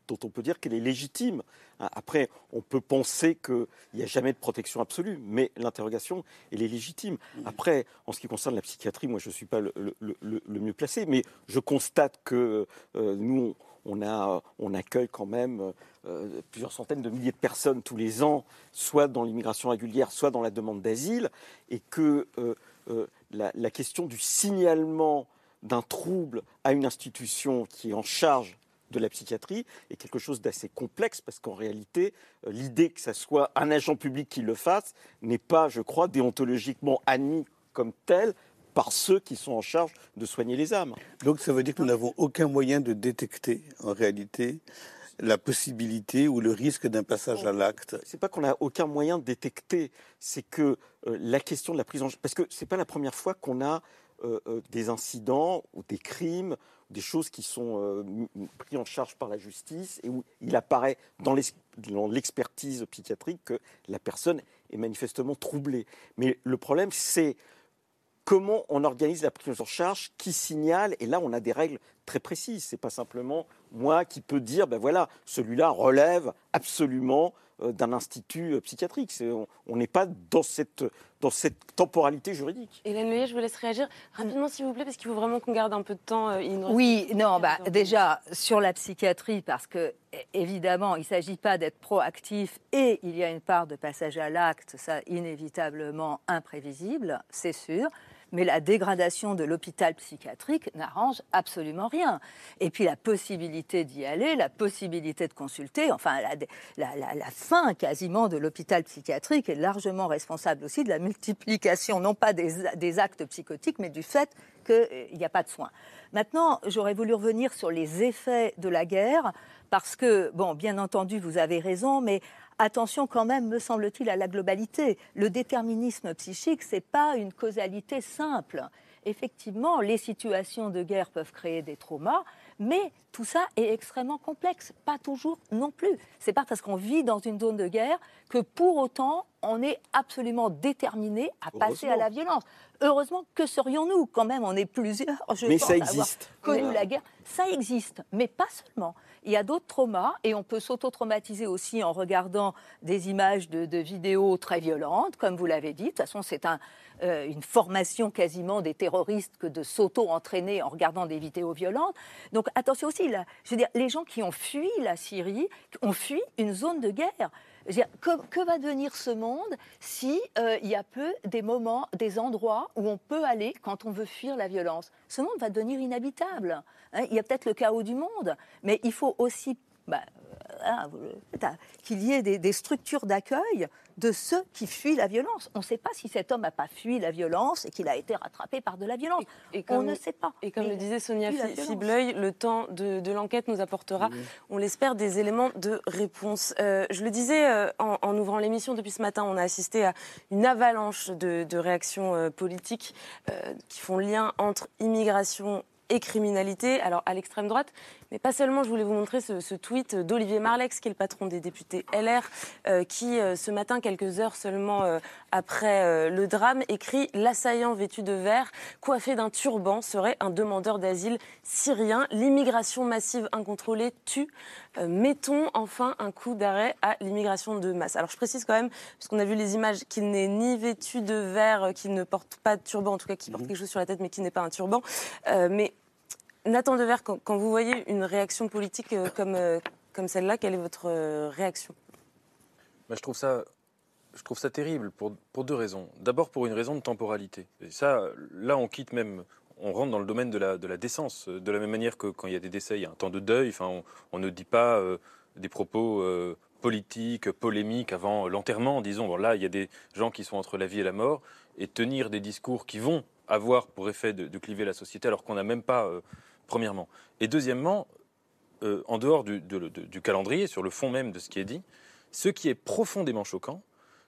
dont on peut dire qu'elle est légitime. Hein, Après, on peut penser qu'il n'y a jamais de protection absolue, mais l'interrogation, elle est légitime. Après, en ce qui concerne la psychiatrie, moi, je ne suis pas le, le- le- le mieux placé, mais je constate que euh, nous, on, a, on accueille quand même euh, plusieurs centaines de milliers de personnes tous les ans, soit dans l'immigration régulière, soit dans la demande d'asile, et que euh, euh, la, la question du signalement d'un trouble à une institution qui est en charge de la psychiatrie est quelque chose d'assez complexe parce qu'en réalité, euh, l'idée que ce soit un agent public qui le fasse n'est pas, je crois, déontologiquement admis comme tel par ceux qui sont en charge de soigner les âmes. Donc ça veut dire que nous n'avons aucun moyen de détecter en réalité la possibilité ou le risque d'un passage à l'acte. C'est pas qu'on n'a aucun moyen de détecter, c'est que euh, la question de la prise en charge, parce que c'est pas la première fois qu'on a des incidents ou des crimes, des choses qui sont euh, m- m- pris en charge par la justice et où il apparaît dans l'expertise psychiatrique que la personne est manifestement troublée. Mais le problème, c'est comment on organise la prise en charge, qui signale, et là on a des règles très précises. C'est pas simplement moi qui peux dire, ben voilà, celui-là relève absolument euh, d'un institut euh, psychiatrique. On- n'est pas dans cette, dans cette temporalité juridique. Hélène Leyer, je vous laisse réagir rapidement, s'il vous plaît, parce qu'il faut vraiment qu'on garde un peu de temps. euh, Oui, non, bah, déjà sur la psychiatrie, parce que évidemment, il ne s'agit pas d'être proactif et il y a une part de passage à l'acte, ça inévitablement imprévisible, c'est sûr. Mais la dégradation de l'hôpital psychiatrique n'arrange absolument rien. Et puis la possibilité d'y aller, la possibilité de consulter, enfin la, fin quasiment de l'hôpital psychiatrique est largement responsable aussi de la multiplication, non pas des, des actes psychotiques, mais du fait qu'il n'y a pas de soins. Maintenant, j'aurais voulu revenir sur les effets de la guerre, parce que, bon, bien entendu, vous avez raison, mais attention quand même, me semble-t-il, à la globalité. Le déterminisme psychique, ce n'est pas une causalité simple. Effectivement, les situations de guerre peuvent créer des traumas, mais tout ça est extrêmement complexe. Pas toujours non plus. C'est pas parce qu'on vit dans une zone de guerre que pour autant on est absolument déterminé à passer à la violence. Heureusement, que serions-nous? Quand même, on est plusieurs. Je Mais pense, ça avoir existe. Connu Mais- la guerre, ça existe, mais pas seulement. Il y a d'autres traumas et on peut s'auto-traumatiser aussi en regardant des images de, vidéos très violentes, comme vous l'avez dit. De toute façon, c'est euh, une formation quasiment des terroristes que de s'auto-entraîner en regardant des vidéos violentes. Donc attention aussi, je veux dire, les gens qui ont fui la Syrie ont fui une zone de guerre. Que, va devenir ce monde si euh, il y a peu des moments, des endroits où on peut aller quand on veut fuir la violence? Ce monde va devenir inhabitable. hein. il y a peut-être le chaos du monde, mais il faut aussi bah, euh, hein, hein, qu'il y ait des structures d'accueil de ceux qui fuient la violence. On ne sait pas si cet homme n'a pas fui la violence et qu'il a été rattrapé par de la violence. Et on comme- ne sait pas. Et comme le disait Sonia. Fibleuil, le temps de, de l'enquête nous apportera, on l'espère, des éléments de réponse. Euh, je le disais euh, en, en ouvrant l'émission depuis ce matin, on a assisté à une avalanche de, de réactions euh, politiques euh, qui font lien entre immigration et criminalité, alors à l'extrême droite, mais pas seulement. Je voulais vous montrer ce, ce tweet d'Olivier Marlex, qui est le patron des députés LR, euh, qui euh, ce matin, quelques heures seulement euh, après euh, le drame, écrit L'assaillant vêtu de vert, coiffé d'un turban, serait un demandeur d'asile syrien. L'immigration massive incontrôlée tue. Mettons enfin un coup d'arrêt à l'immigration de masse. Alors je précise quand même, parce qu'on a vu les images, qu'il n'est ni vêtu de vert, qu'il ne porte pas de turban, en tout cas qu'il porte quelque chose sur la tête, mais qui n'est pas un turban. Mais Nathan Dever, quand, vous voyez une réaction politique euh, comme, euh, comme celle-là, quelle est votre euh, réaction? Bah, je, trouve ça, je trouve ça terrible pour, pour deux raisons. D'abord pour une raison de temporalité. Et ça, là, on quitte même, on rentre dans le domaine de la, de la décence. De la même manière que quand il y a des décès, il y a un temps de deuil. Enfin, on, ne dit pas des propos politiques, polémiques avant l'enterrement, disons. Bon, là, il y a des gens qui sont entre la vie et la mort. Et tenir des discours qui vont avoir pour effet de, cliver la société alors qu'on n'a même pas, premièrement. Et deuxièmement, euh, en dehors du, calendrier, sur le fond même de ce qui est dit, ce qui est profondément choquant,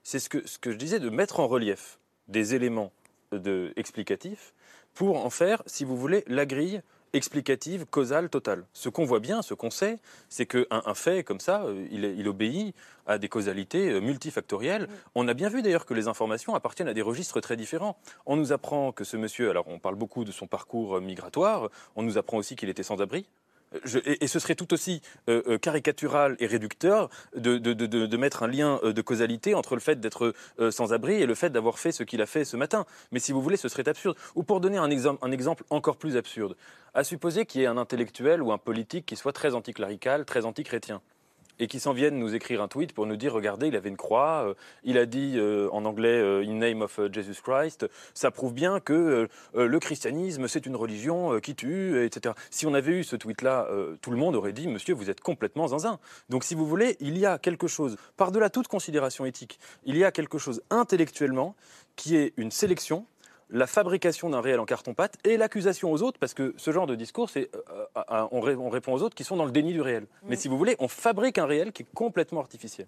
c'est ce que, je disais de mettre en relief des éléments de, explicatifs pour en faire, si vous voulez, la grille explicative, causale, totale. Ce qu'on voit bien, ce qu'on sait, c'est qu'un un fait comme ça, euh, il, il, obéit à des causalités euh, multifactorielles. On a bien vu d'ailleurs que les informations appartiennent à des registres très différents. On nous apprend que ce monsieur, alors on parle beaucoup de son parcours migratoire, on nous apprend aussi qu'il était sans abri, et, ce serait tout aussi euh, euh, caricatural et réducteur de, mettre un lien euh, de causalité entre le fait d'être sans abri et le fait d'avoir fait ce qu'il a fait ce matin. Mais si vous voulez, ce serait absurde. Ou pour donner un, exemple, un exemple encore plus absurde, à supposer qu'il y ait un intellectuel ou un politique qui soit très anticlérical, très antichrétien et qui s'en viennent nous écrire un tweet pour nous dire regardez, il avait une croix, euh, il a dit euh, en anglais euh, in name of Jesus Christ, ça prouve bien que le christianisme c'est une religion qui tue, etc. Si on avait eu ce tweet-là, tout le monde aurait dit monsieur, vous êtes complètement zinzin. Donc si vous voulez, il y a quelque chose, par-delà toute considération éthique, il y a quelque chose intellectuellement qui est une sélection la fabrication d'un réel en carton-pâte et l'accusation aux autres, parce que ce genre de discours, c'est euh, euh, on, répond aux autres qui sont dans le déni du réel. Mm. Mais si vous voulez, on fabrique un réel qui est complètement artificiel.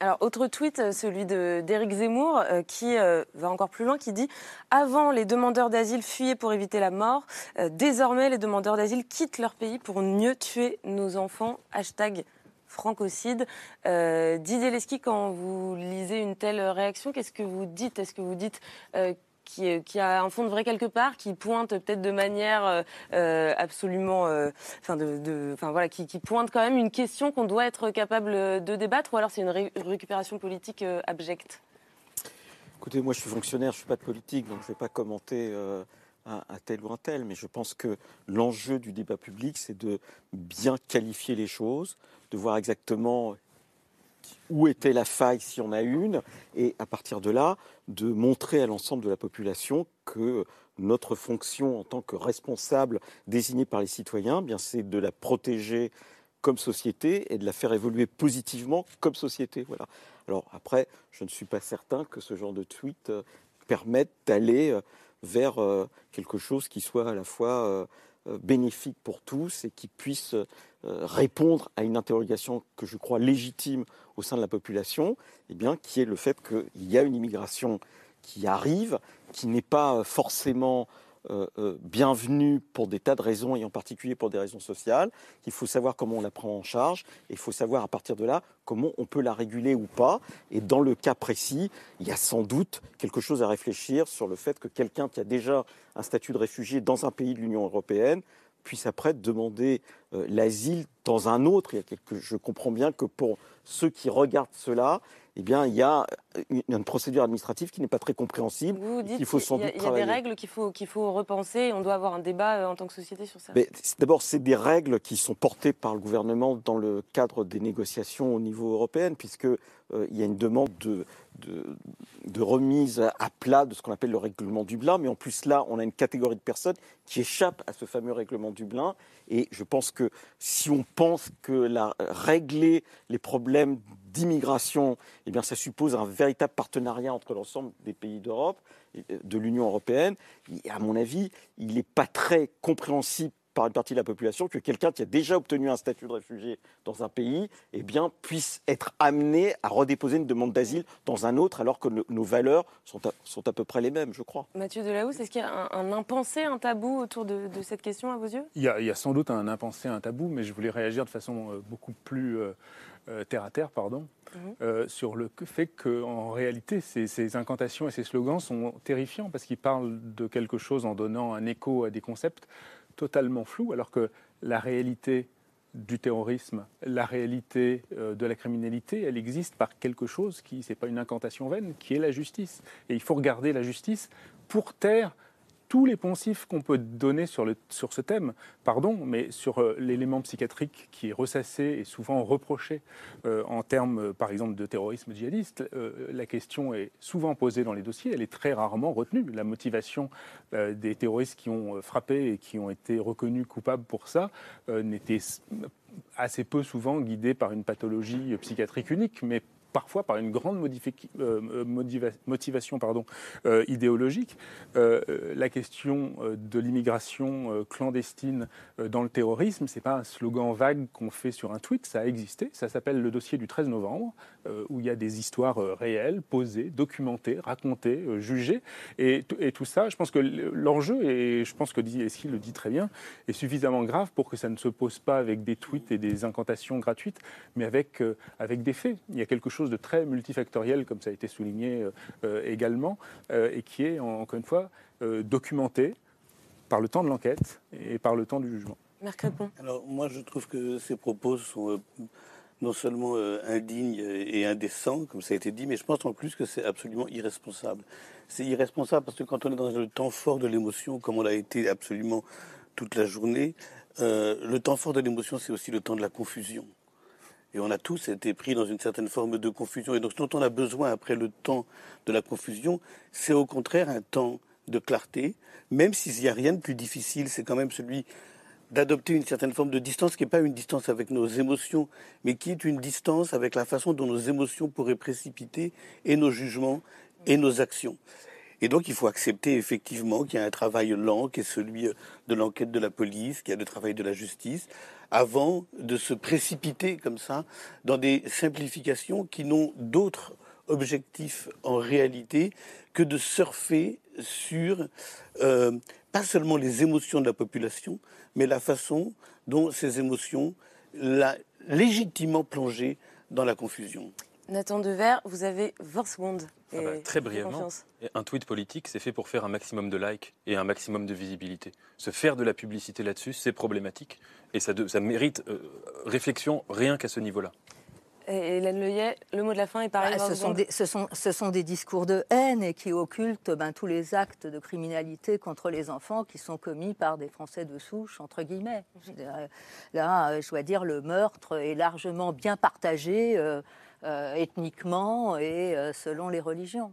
Alors, autre tweet, euh, celui d'Éric Zemmour, qui va encore plus loin, qui dit Avant, les demandeurs d'asile fuyaient pour éviter la mort. désormais, les demandeurs d'asile quittent leur pays pour mieux tuer nos enfants. Hashtag francocide. Didier Leski, quand vous lisez une telle réaction, qu'est-ce que vous dites? Est-ce que vous dites qui, a un fond de vrai quelque part, qui pointe peut-être de manière euh, euh, absolument, euh, enfin de, voilà, qui, pointe quand même une question qu'on doit être capable de débattre, ou alors c'est une récupération politique abjecte? Écoutez, moi je suis fonctionnaire, je suis pas de politique, donc je vais pas commenter. à, tel ou un tel, mais je pense que l'enjeu du débat public, c'est de bien qualifier les choses, de voir exactement où était la faille si on a une, et à partir de là, de montrer à l'ensemble de la population que notre fonction en tant que responsable désigné par les citoyens, eh bien c'est de la protéger comme société et de la faire évoluer positivement comme société. Voilà. Alors après, je ne suis pas certain que ce genre de tweet euh, permette d'aller euh, vers euh, quelque chose qui soit à la fois bénéfique pour tous et qui puisse répondre à une interrogation que je crois légitime au sein de la population, eh qui est le fait qu'il y a une immigration qui arrive, qui n'est pas forcément euh, euh, bienvenue pour des tas de raisons, et en particulier pour des raisons sociales, qu'il faut savoir comment on la prend en charge, et il faut savoir à partir de là comment on peut la réguler ou pas. Et dans le cas précis, il y a sans doute quelque chose à réfléchir sur le fait que quelqu'un qui a déjà un statut de réfugié dans un pays de l'Union européenne puisse après demander euh, l'asile dans un autre. je comprends bien que pour ceux qui regardent cela, eh bien, il y a une, procédure administrative qui n'est pas très compréhensible. Vous dites il faut sans doute Il y a des règles qu'il faut, qu'il faut repenser. On doit avoir un débat euh, en tant que société sur ça. D'abord, c'est des règles qui sont portées par le gouvernement dans le cadre des négociations au niveau européen, puisque euh, il y a une demande de, de, remise à plat de ce qu'on appelle le règlement Dublin. Mais en plus, là, on a une catégorie de personnes qui échappent à ce fameux règlement Dublin. Et je pense que si on pense que la, régler les problèmes d'immigration, eh bien, ça suppose un véritable partenariat entre l'ensemble des pays d'Europe, de l'Union européenne. À mon avis, il n'est pas très compréhensible par une partie de la population que quelqu'un qui a déjà obtenu un statut de réfugié dans un pays eh bien, puisse être amené à redéposer une demande d'asile dans un autre alors que nos valeurs sont à, sont à peu près les mêmes, je crois. Mathieu Delahousse, est-ce qu'il y a un, impensé, un tabou autour de, cette question à vos yeux? Il y, a, il y, a, sans doute un impensé, un tabou, mais je voulais réagir de façon euh, beaucoup plus euh, euh, terre à terre, pardon, mhm. sur le fait qu'en réalité, ces, ces, incantations et ces slogans sont terrifiants parce qu'ils parlent de quelque chose en donnant un écho à des concepts totalement flou, alors que la réalité du terrorisme, la réalité euh, de la criminalité, elle existe par quelque chose qui, n'est pas une incantation vaine, qui est la justice. Et il faut regarder la justice pour taire tous les poncifs qu'on peut donner sur, le, sur ce thème, pardon, mais sur euh, l'élément psychiatrique qui est ressassé et souvent reproché euh, en termes, euh, par exemple, de terrorisme djihadiste, la question est souvent posée dans les dossiers, elle est très rarement retenue. La motivation des terroristes qui ont frappé et qui ont été reconnus coupables pour ça n'était assez peu souvent guidée par une pathologie psychiatrique unique, mais parfois par une grande motivation pardon, idéologique. la question de l'immigration clandestine dans le terrorisme, ce n'est pas un slogan vague qu'on fait sur un tweet, ça a existé. Ça s'appelle le dossier du 13 novembre, où il y a des histoires réelles, posées, documentées, racontées, jugées. Et, tout ça, je pense que l'enjeu, et je pense que Esquil le dit très bien, est suffisamment grave pour que ça ne se pose pas avec des tweets et des incantations gratuites, mais avec, euh, avec des faits. Il y a quelque chose de très multifactoriel, comme ça a été souligné euh, euh, également, et qui est, encore une fois, documenté par le temps de l'enquête et par le temps du jugement. Alors moi je trouve que ces propos sont non seulement indignes et indécents, comme ça a été dit, mais je pense en plus que c'est absolument irresponsable. C'est irresponsable parce que quand on est dans le temps fort de l'émotion, comme on l'a été absolument toute la journée, euh, le temps fort de l'émotion, c'est aussi le temps de la confusion. Et on a tous été pris dans une certaine forme de confusion. Et donc, ce dont on a besoin après le temps de la confusion, c'est au contraire un temps de clarté, même s'il n'y a rien de plus difficile, c'est quand même celui d'adopter une certaine forme de distance qui n'est pas une distance avec nos émotions, mais qui est une distance avec la façon dont nos émotions pourraient précipiter et nos jugements et nos actions. Et donc, il faut accepter effectivement qu'il y a un travail lent, qui est celui de l'enquête de la police, qu'il y a le travail de la justice, avant de se précipiter comme ça dans des simplifications qui n'ont d'autre objectif en réalité que de surfer sur euh, pas seulement les émotions de la population, mais la façon dont ces émotions l'a légitimement plongé dans la confusion. Nathan Dever, vous avez 20 secondes. Ah bah, très brièvement, un tweet politique, c'est fait pour faire un maximum de likes et un maximum de visibilité. Se faire de la publicité là-dessus, c'est problématique et ça, ça mérite euh, réflexion rien qu'à ce niveau-là. Hélène Leyet, le mot de la fin est pareil. Bah, ce, sont des, ce, sont, ce, sont des, discours de haine et qui occultent ben, tous les actes de criminalité contre les enfants qui sont commis par des Français de souche, entre guillemets. Là, je dois dire, le meurtre est largement bien partagé. Euh, euh, ethniquement et euh, selon les religions.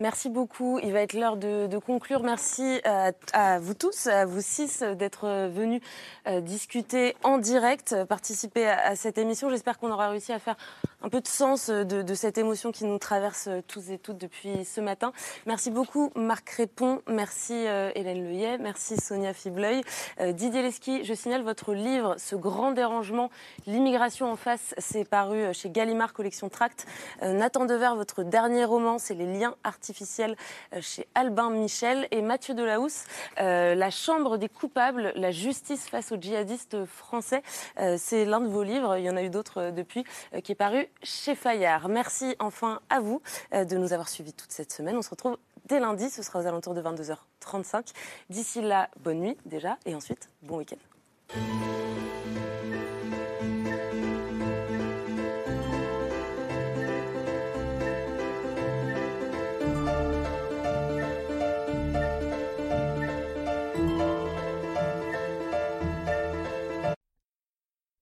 Merci beaucoup. Il va être l'heure de, conclure. Merci à, vous tous, à vous six, d'être venus euh, discuter en direct, participer à, cette émission. J'espère qu'on aura réussi à faire un peu de sens de, cette émotion qui nous traverse tous et toutes depuis ce matin. Merci beaucoup Marc Répond, merci Hélène Leyet, merci Sonia Fibleuil. Didier Leski, je signale votre livre, Ce grand dérangement, l'immigration en face, c'est paru chez Gallimard Collection Tract. Nathan Dever, votre dernier roman, c'est Les liens artificiels artificielle euh, chez Albin Michel et Mathieu Delahousse, euh, La Chambre des coupables, la justice face aux djihadistes français. Euh, c'est l'un de vos livres, il y en a eu d'autres depuis, qui est paru chez Fayard. Merci enfin à vous de nous avoir suivis toute cette semaine. On se retrouve dès lundi, ce sera aux alentours de 22h35. D'ici là, bonne nuit déjà et ensuite, bon week-end.